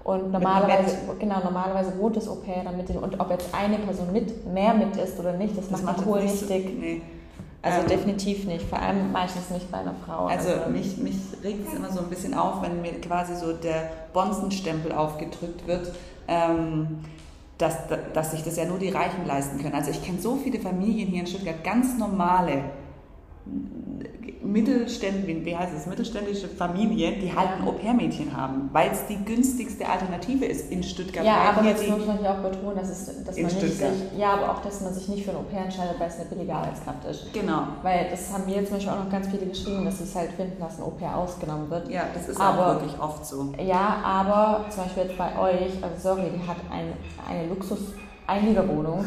Und normalerweise, genau, normalerweise wohnt das Au pair dann mit den, und ob jetzt eine Person mit, mehr mit ist oder nicht, das, das macht die Kohl nicht dick. Nee. Also ähm, definitiv nicht, vor allem meistens nicht bei einer Frau. Also, also mich, mich regt es immer so ein bisschen auf, wenn mir quasi so der Bonzenstempel aufgedrückt wird, ähm, dass, dass sich das ja nur die Reichen leisten können. Also ich kenne so viele Familien hier in Stuttgart, ganz normale Mittelständ, wie heißt es, mittelständische Familien, die halt ein Au-pair-Mädchen haben, weil es die günstigste Alternative ist in Stuttgart. Ja, aber jetzt muss man ja auch betonen, dass, es, dass man nicht sich, ja, aber auch, dass man sich nicht für ein Au-pair entscheidet, weil es eine billige Arbeitskraft ist. Genau. Weil das haben mir zum Beispiel auch noch ganz viele geschrieben, dass sie es halt finden, dass ein Au-pair ausgenommen wird. Ja, das ist aber, auch wirklich oft so. Ja, aber zum Beispiel jetzt bei euch, also sorry, die hat ein, eine Luxus- Einliegerwohnung.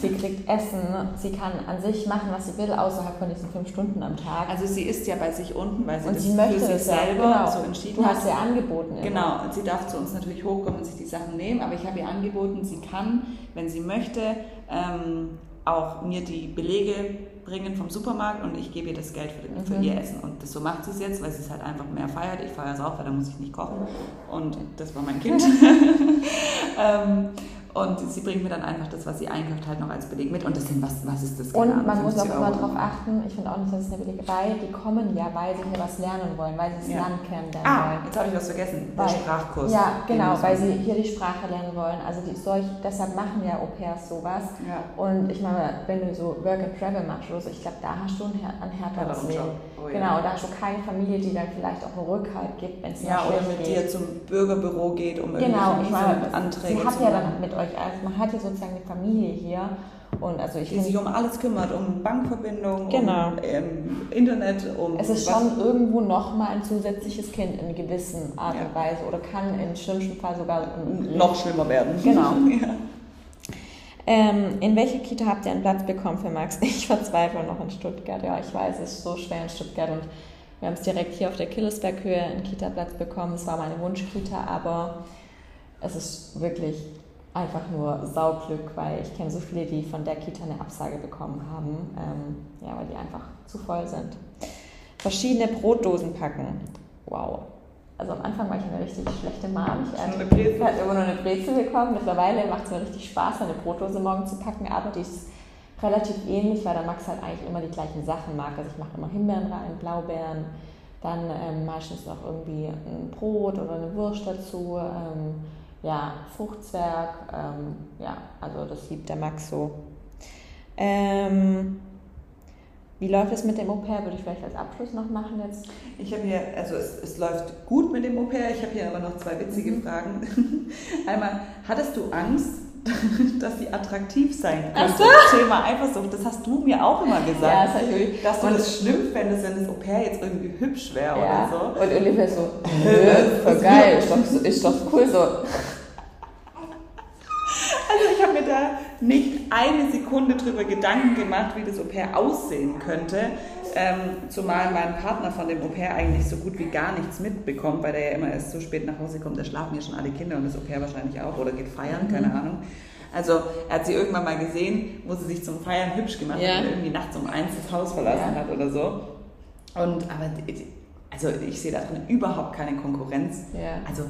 Sie kriegt Essen, sie kann an sich machen, was sie will, außerhalb von diesen fünf Stunden am Tag. Also sie ist ja bei sich unten, weil sie und das sie möchte für sich selber genau. so entschieden du hat. Du hast ihr angeboten. Immer. Genau, und sie darf zu uns natürlich hochkommen und sich die Sachen nehmen, aber ich habe ihr angeboten, sie kann, wenn sie möchte, ähm, auch mir die Belege bringen vom Supermarkt und ich gebe ihr das Geld für, mhm. für ihr Essen. Und das, so macht sie es jetzt, weil sie es halt einfach mehr feiert. Ich feiere es auch, weil da muss ich nicht kochen. Und das war mein Kind. [laughs] [laughs] ähm, Und sie bringt mir dann einfach das, was sie einkauft, halt noch als Beleg mit. Und das sind, was, was ist das? Und Ahnung, man muss auch immer darauf achten, ich finde auch nicht, dass es eine billige, weil die kommen ja, weil sie hier was lernen wollen, weil sie das ja. Land kennenlernen ah, wollen. jetzt habe ich was vergessen, weil, der Sprachkurs. Ja, genau, weil sie hier die Sprache lernen wollen. Also die, solch, deshalb machen ja Au-pairs sowas. Ja. Und ich meine, wenn du so Work and Travel machst oder so, ich glaube, da hast du ein, ein härteres Leben. Oh, ja. Genau, da hast du keine Familie, die dann vielleicht auch einen Rückhalt gibt, wenn es Ja, oder mit geht. dir zum Bürgerbüro geht, um genau, ich meine, Anträge sie hat ja dann mit euch, also man hat ja sozusagen eine Familie hier und also ich die sich um alles kümmert, um Bankverbindungen, genau. um ähm, Internet, um Es ist schon irgendwo nochmal ein zusätzliches Kind in gewissen Art und Weise oder kann im schlimmsten Fall sogar noch schlimmer werden. Genau. [laughs] ja. Ähm, in welcher Kita habt ihr einen Platz bekommen für Max? [laughs] Ich verzweifle noch in Stuttgart. Ja, ich weiß, es ist so schwer in Stuttgart und wir haben es direkt hier auf der Killesberghöhe einen Kita-Platz bekommen. Es war meine Wunschkita, aber es ist wirklich einfach nur Sauglück, weil ich kenne so viele, die von der Kita eine Absage bekommen haben, ähm, ja, weil die einfach zu voll sind. Verschiedene Brotdosen packen. Wow. Also am Anfang war ich eine richtig schlechte Mom. Ich hatte halt immer nur eine Brezel bekommen. Mittlerweile macht es mir richtig Spaß, eine Brotdose morgen zu packen, aber die ist relativ ähnlich, weil der Max halt eigentlich immer die gleichen Sachen mag. Also ich mache immer Himbeeren rein, Blaubeeren, dann ähm, meistens noch irgendwie ein Brot oder eine Wurst dazu. Ähm, ja, Fruchtzwerg, ähm, ja, also das liebt der Max so. Ähm, wie läuft es mit dem Au-pair? Würde ich vielleicht als Abschluss noch machen jetzt. Ich habe hier, also es, es läuft gut mit dem Au-pair, ich habe hier aber noch zwei witzige mhm. Fragen. [laughs] Einmal, hattest du Angst, [laughs] dass sie attraktiv sein könnte? So. Thema Eifersucht, das hast du mir auch immer gesagt. Ja, das ich dass du das schlimm fändest, wenn das Au-pair jetzt irgendwie hübsch wäre ja. oder so. Und Olivia so, [laughs] voll geil, ist doch, ist doch cool so. Also ich habe mir da nicht eine Sekunde drüber Gedanken gemacht, wie das Au-pair aussehen könnte. Ähm, zumal mein Partner von dem Au-pair eigentlich so gut wie gar nichts mitbekommt, weil der ja immer erst so spät nach Hause kommt. Da schlafen ja schon alle Kinder und das Au-pair wahrscheinlich auch oder geht feiern, mhm. keine Ahnung. Also er hat sie irgendwann mal gesehen, wo sie sich zum Feiern hübsch gemacht ja. hat und irgendwie nachts um eins das Haus verlassen ja. hat oder so. Und aber also ich sehe da drin überhaupt keine Konkurrenz. Ja. Also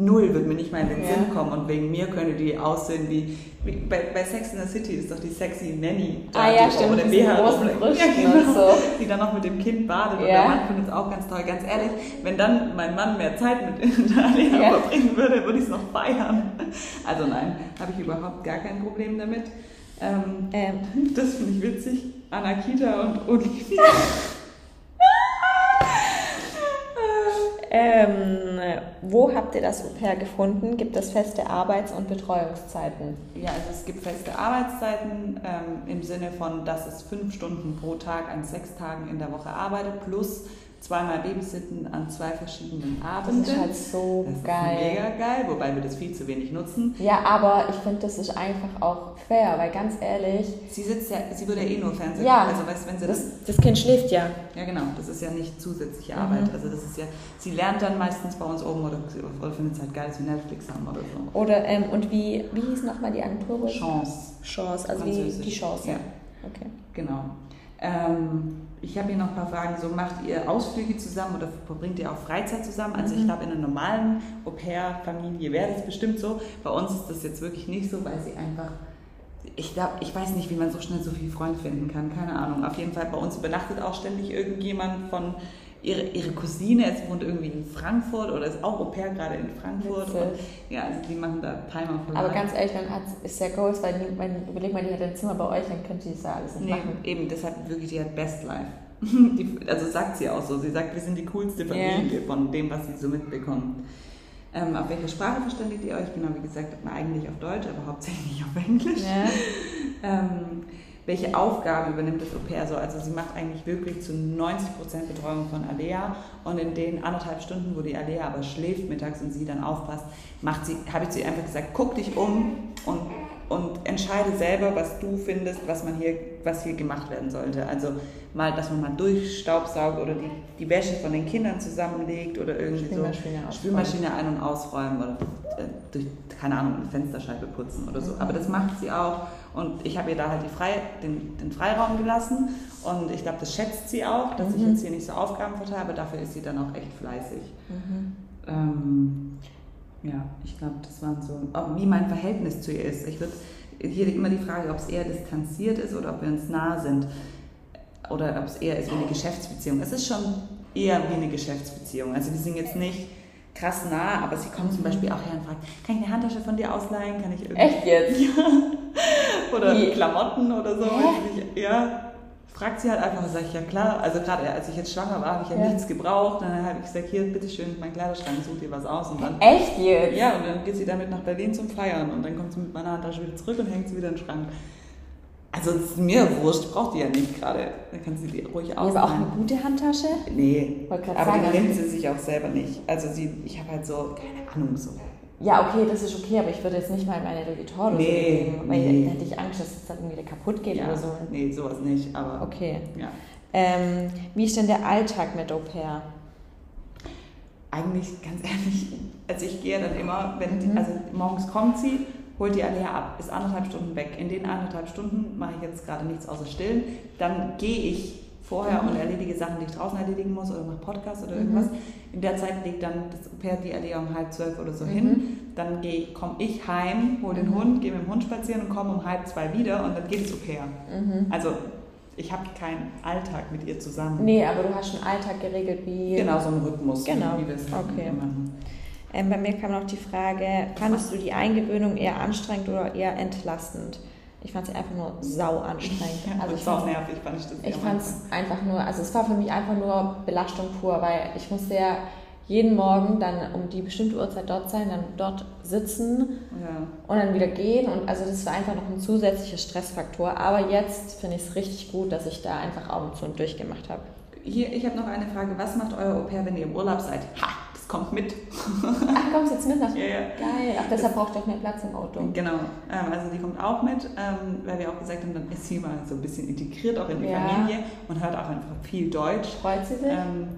null wird mir nicht mal in den ja. Sinn kommen und wegen mir könnte die aussehen wie, wie bei, bei, Sex in the City ist doch die sexy Nanny da, ah, ja, die stimmt, oder BH ja, genau, so. die dann noch mit dem Kind badet ja. und der Mann findet es auch ganz toll. Ganz ehrlich, wenn dann mein Mann mehr Zeit mit [laughs] Alia ja. verbringen würde, würde ich es noch feiern. Also nein, habe ich überhaupt gar kein Problem damit. Ähm, ähm. Das finde ich witzig. Anakita und Olivia. [laughs] Ähm, wo habt ihr das Au-pair gefunden? Gibt es feste Arbeits- und Betreuungszeiten? Ja, also es gibt feste Arbeitszeiten ähm, im Sinne von, dass es fünf Stunden pro Tag an sechs Tagen in der Woche arbeitet, plus zweimal Babysitten an zwei verschiedenen Abenden. Das ist halt so das geil. Ist mega geil, wobei wir das viel zu wenig nutzen. Ja, aber ich finde, das ist einfach auch fair, weil ganz ehrlich. Sie sitzt ja, sie würde ja eh nur Fernsehen. Ja, also weißt, wenn sie das, das, Kind schläft ja. Ja, genau. Das ist ja nicht zusätzliche mhm. Arbeit. Also das ist ja, sie lernt dann meistens bei uns oben oder, oder findet es halt geil, dass wir Netflix haben oder so. Oder ähm, und wie, wie hieß nochmal die Agentur? Chance. Chance, also wie die Chance. Ja. Okay. Genau. Ähm, ich habe hier noch ein paar Fragen. So, macht ihr Ausflüge zusammen oder verbringt ihr auch Freizeit zusammen? Also ich mhm. glaube, in einer normalen Au-pair-Familie wäre das bestimmt so. Bei uns ist das jetzt wirklich nicht so, weil sie einfach ich glaube, ich weiß nicht, wie man so schnell so viel Freund finden kann, keine Ahnung. Auf jeden Fall bei uns übernachtet auch ständig irgendjemand von ihre, ihre Cousine, jetzt wohnt irgendwie in Frankfurt oder ist auch Au pair gerade in Frankfurt. Und, ja, also die machen da Timer von Aber ganz ehrlich, dann hat, ist ja groß, weil die, wenn, überleg mal, die hat ein Zimmer bei euch, dann könnte die das alles nicht nee, machen. Eben, deshalb wirklich, die hat Best Life. [laughs] die, also sagt sie auch so. Sie sagt, wir sind die coolste Familie yeah. von dem, was sie so mitbekommt. Ähm, auf welche Sprache verständigt ihr euch? Genau, wie gesagt, eigentlich auf Deutsch, aber hauptsächlich auf Englisch. Yeah. [laughs] ähm, welche Aufgaben übernimmt das Au-pair so? Also sie macht eigentlich wirklich zu 90% Betreuung von Alea und in den anderthalb Stunden, wo die Alea aber schläft mittags und sie dann aufpasst, macht sie, habe ich zu ihr einfach gesagt, guck dich um und, und entscheide selber, was du findest, was man hier, was hier gemacht werden sollte. Also mal, dass man mal durchstaubsaugt oder die, die Wäsche von den Kindern zusammenlegt oder irgendwie Spülmaschine so Spülmaschine ein- und ausräumen oder äh, durch, keine Ahnung, eine Fensterscheibe putzen oder so. Mhm. Aber das macht sie auch und ich habe ihr da halt die Frei, den, den Freiraum gelassen und ich glaube, das schätzt sie auch, dass mhm. ich jetzt hier nicht so Aufgaben verteile, aber dafür ist sie dann auch echt fleißig. Mhm. Ähm, Ja, ich glaube, das waren so, wie mein Verhältnis zu ihr ist. Ich würde hier immer die Frage, ob es eher distanziert ist oder ob wir uns nah sind. Oder ob es eher ist wie eine Geschäftsbeziehung. Es ist schon eher wie eine Geschäftsbeziehung. Also wir sind jetzt nicht krass nah, aber sie kommt zum Beispiel auch her und fragt, kann ich eine Handtasche von dir ausleihen? Kann ich irgendwie... Echt jetzt? [laughs] Ja. [laughs] Oder Wie? Klamotten oder so. Ja, fragt sie halt einfach sage ich, ja klar, also gerade als ich jetzt schwanger war, habe ich ja, ja, nichts gebraucht. Dann habe ich gesagt, hier, bitteschön, mein Kleiderschrank, such dir was aus. Und dann, Echt jetzt? Ja, und dann geht sie damit nach Berlin zum Feiern und dann kommt sie mit meiner Handtasche wieder zurück und hängt sie wieder in den Schrank. Also es ist mir wurscht, braucht die ja nicht gerade. Dann kann sie die ruhig ausleihen. aber auch eine gute Handtasche? Nee, aber sagen, die nimmt sie sich auch selber nicht. Also sie, ich habe halt so, keine Ahnung, so ja, okay, das ist okay, aber ich würde jetzt nicht mal meine Vuitton nee, geben, weil nee. hätte ich Angst, dass es dann irgendwie kaputt geht ja, oder so. Nee, sowas nicht, aber. Okay. Ja. Ähm, wie ist denn der Alltag mit Au pair? Eigentlich, ganz ehrlich, also ich gehe dann immer, wenn die, mhm. also morgens kommt sie, holt die Alea ab, ist anderthalb Stunden weg. In den anderthalb Stunden mache ich jetzt gerade nichts außer stillen. Dann gehe ich vorher mhm. und erledige Sachen, die ich draußen erledigen muss oder mache Podcast oder irgendwas. Mhm. In der Zeit legt dann das Au-pair die Allee um halb zwölf oder so mhm. hin. Dann komme ich heim, hole den mhm. Hund, gehe mit dem Hund spazieren und komme um halb zwei wieder und dann geht das Au-pair. Mhm. Also ich habe keinen Alltag mit ihr zusammen. Nee, aber du hast einen Alltag geregelt wie... Genau, so einen Rhythmus, genau. wie wir es halt okay. machen. Ähm, bei mir kam noch die Frage, fandest du die Eingewöhnung eher anstrengend oder eher entlastend? Ich fand sie einfach nur sau anstrengend. [laughs] Ja, also ich war auch nervig, fand ich das. Ich fand es einfach nur, also es war für mich einfach nur Belastung pur, weil ich musste ja jeden Morgen dann um die bestimmte Uhrzeit dort sein, dann dort sitzen ja. und dann wieder gehen. Und also das war einfach noch ein zusätzlicher Stressfaktor. Aber jetzt finde ich es richtig gut, dass ich da einfach Augen zu und durchgemacht habe. Hier, ich habe noch eine Frage. Was macht euer Au pair, wenn ihr im Urlaub seid? Ha! Kommt mit. Ach, kommst jetzt mit nach ja, ja. Geil. Ach, deshalb braucht ihr auch mehr Platz im Auto. Genau. Ähm, also die kommt auch mit, ähm, weil wir auch gesagt haben, dann ist sie mal so ein bisschen integriert auch in die ja. Familie und hört auch einfach viel Deutsch. Freut sie sich? Ähm,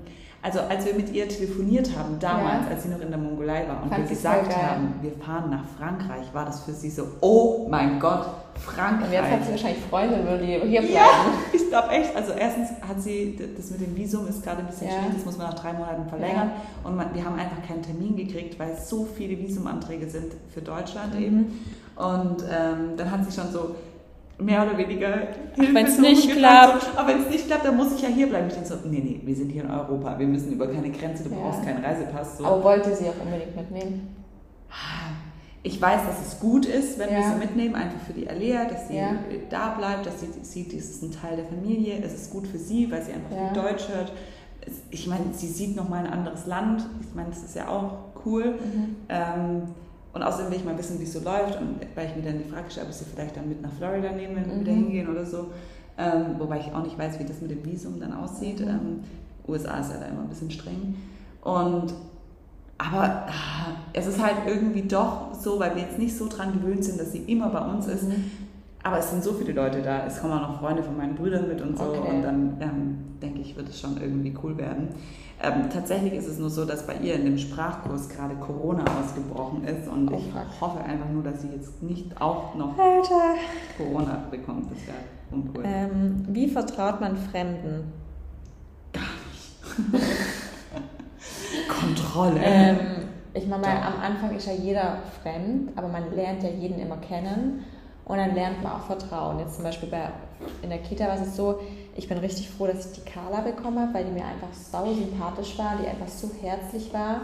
also als wir mit ihr telefoniert haben, damals, ja. als sie noch in der Mongolei war und Fand wir gesagt haben, wir fahren nach Frankreich, war das für sie so, oh mein Gott, Frankreich. Und jetzt hat sie wahrscheinlich Freunde, würde hier bleiben. Ja, [laughs] ich glaube echt. Also erstens hat sie, das mit dem Visum ist gerade ein bisschen ja. schwierig, das muss man nach drei Monaten verlängern. Ja. Und man, wir haben einfach keinen Termin gekriegt, weil es so viele Visumanträge sind für Deutschland mhm. eben. Und ähm, dann hat sie schon so, mehr oder weniger Wenn es nicht klappt. So, aber wenn es nicht klappt, dann muss ich ja hier bleiben. Ich denke so, nee, nee, wir sind hier in Europa, wir müssen über keine Grenze, du ja. brauchst keinen Reisepass. So. Aber wollte sie auch unbedingt mitnehmen? Ich weiß, dass es gut ist, wenn ja. wir sie mitnehmen, einfach für die Alea, dass sie ja. da bleibt, dass sie sieht, es ist ein Teil der Familie. Es ist gut für sie, weil sie einfach viel Deutsch hört. Ich meine, sie sieht noch mal ein anderes Land. Ich meine, das ist ja auch cool. Mhm. Ähm, und außerdem will ich mal wissen, wie es so läuft. Und weil ich mir dann die Frage stelle, ob ich sie vielleicht dann mit nach Florida nehmen, wenn wir mhm. wieder hingehen oder so. Ähm, wobei ich auch nicht weiß, wie das mit dem Visum dann aussieht. Mhm. Ähm, USA ist ja da immer ein bisschen streng. Und aber ah, es ist halt irgendwie doch so, weil wir jetzt nicht so dran gewöhnt sind, dass sie immer bei uns ist. Mhm. Aber es sind so viele Leute da. Es kommen auch noch Freunde von meinen Brüdern mit und so. Okay. Und dann ähm, denke ich, wird es schon irgendwie cool werden. Ähm, tatsächlich ist es nur so, dass bei ihr in dem Sprachkurs gerade Corona ausgebrochen ist und oh, ich fuck. hoffe einfach nur, dass sie jetzt nicht auch noch Alter. Corona bekommt. Das wäre uncool. Ähm, wie vertraut man Fremden? Gar nicht. [laughs] Kontrolle. Ähm, ich meine, am Anfang ist ja jeder fremd, aber man lernt ja jeden immer kennen und dann lernt man auch Vertrauen. Jetzt zum Beispiel bei, in der Kita war es so, ich bin richtig froh, dass ich die Carla bekommen habe, weil die mir einfach sau sympathisch war, die einfach so herzlich war.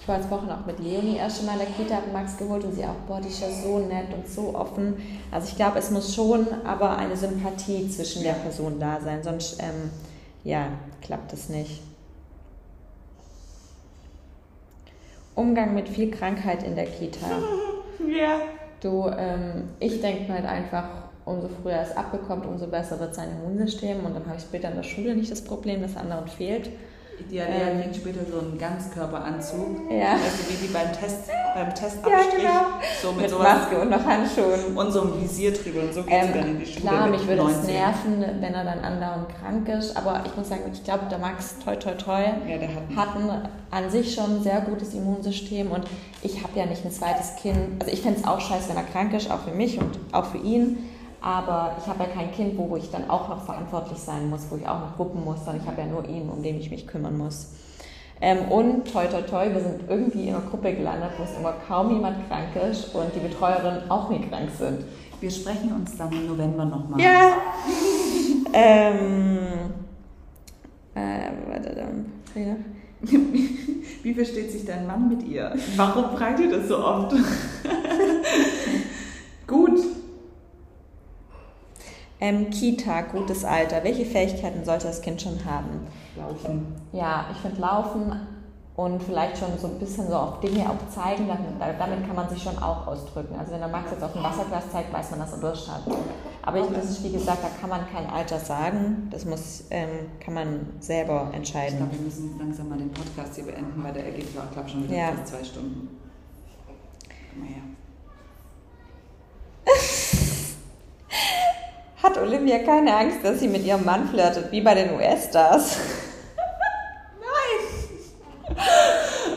Ich war jetzt Wochen auch mit Leonie erst schon mal in der Kita, habe Max geholt und sie auch, boah, die ist ja so nett und so offen. Also ich glaube, es muss schon aber eine Sympathie zwischen der Person da sein, sonst ähm, ja, klappt es nicht. Umgang mit viel Krankheit in der Kita. [laughs] Ja. Du, ähm, ich denke halt einfach, umso früher es abbekommt, umso besser wird sein Immunsystem und dann habe ich später in der Schule nicht das Problem, dass anderen fehlt. Die Alea ähm, kriegt später so einen Ganzkörperanzug. Ja. Also wie die beim Test, beim Testabstrich. Ja, genau. So mit, mit Maske und noch Handschuhen. Und so ein Visier drüber und so geht ähm, dann in die Schule. Klar, mich würde es nerven, wenn er dann andauernd krank ist. Aber ich muss sagen, ich glaube, der Max, toi toi toi, ja, der hat, hat ein, an sich schon ein sehr gutes Immunsystem. Und ich habe ja nicht ein zweites Kind. Also ich fände es auch scheiße, wenn er krank ist, auch für mich und auch für ihn. Aber ich habe ja kein Kind, wo, ich dann auch noch verantwortlich sein muss, wo ich auch noch gucken muss, sondern ich habe ja nur ihn, um den ich mich kümmern muss. Ähm, und toi toi toi, wir sind irgendwie in einer Gruppe gelandet, wo es immer kaum jemand krank ist und die Betreuerinnen auch nie krank sind. Wir sprechen uns dann im November nochmal. Ja. [laughs] ähm, äh, warte, dann. Ja. [laughs] Wie versteht sich dein Mann mit ihr? Warum fragt ihr das so oft? [laughs] Gut. Ähm, Kita, gutes Alter. Welche Fähigkeiten sollte das Kind schon haben? Laufen. Ja, ich finde Laufen und vielleicht schon so ein bisschen so auf Dinge auch zeigen, damit, damit kann man sich schon auch ausdrücken. Also wenn der Max jetzt auf ein Wasserglas zeigt, weiß man, dass er Durst hat. Aber ich, das ist wie gesagt, da kann man kein Alter sagen. Das muss, ähm, kann man selber entscheiden. Ich glaube, wir müssen langsam mal den Podcast hier beenden, weil der geht, glaube ich, schon wieder Ja. fast zwei Stunden. Komm mal her. Hat Olivia keine Angst, dass sie mit ihrem Mann flirtet, wie bei den US-Stars?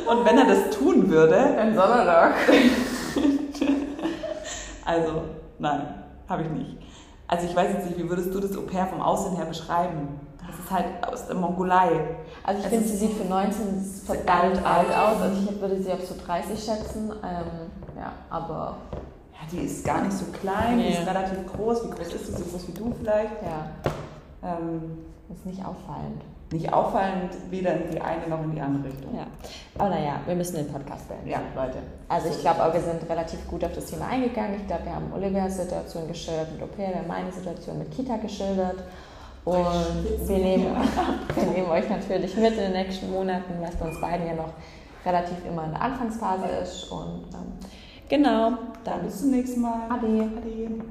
Und wenn er das tun würde, Dann soll er doch. also, nein, habe ich nicht. Also ich weiß jetzt nicht, wie würdest du das Au pair vom Aussehen her beschreiben? Das ist halt aus der Mongolei. Also ich finde, sie sieht für 19 verdammt alt aus. Also ich würde sie auf so 30 schätzen. Ähm, ja, aber die ist gar nicht so klein, die Nee. ist relativ groß. Wie groß ist sie? So groß wie du vielleicht? ja, Ähm, ist nicht auffallend. nicht auffallend, weder in die eine noch in die andere Richtung. Ja. Aber naja, wir müssen den Podcast beenden, Ja. Leute. Also ich glaube wir sind relativ gut auf das Thema eingegangen. Ich glaube, wir haben Olivias Situation geschildert mit Au pair, wir haben meine Situation mit Kita geschildert. Und wir nehmen, [laughs] wir nehmen euch natürlich mit in den nächsten Monaten, was bei uns beiden ja noch relativ immer in der Anfangsphase ist. Und ähm, genau, Dann bis zum nächsten Mal. Ade. Ade.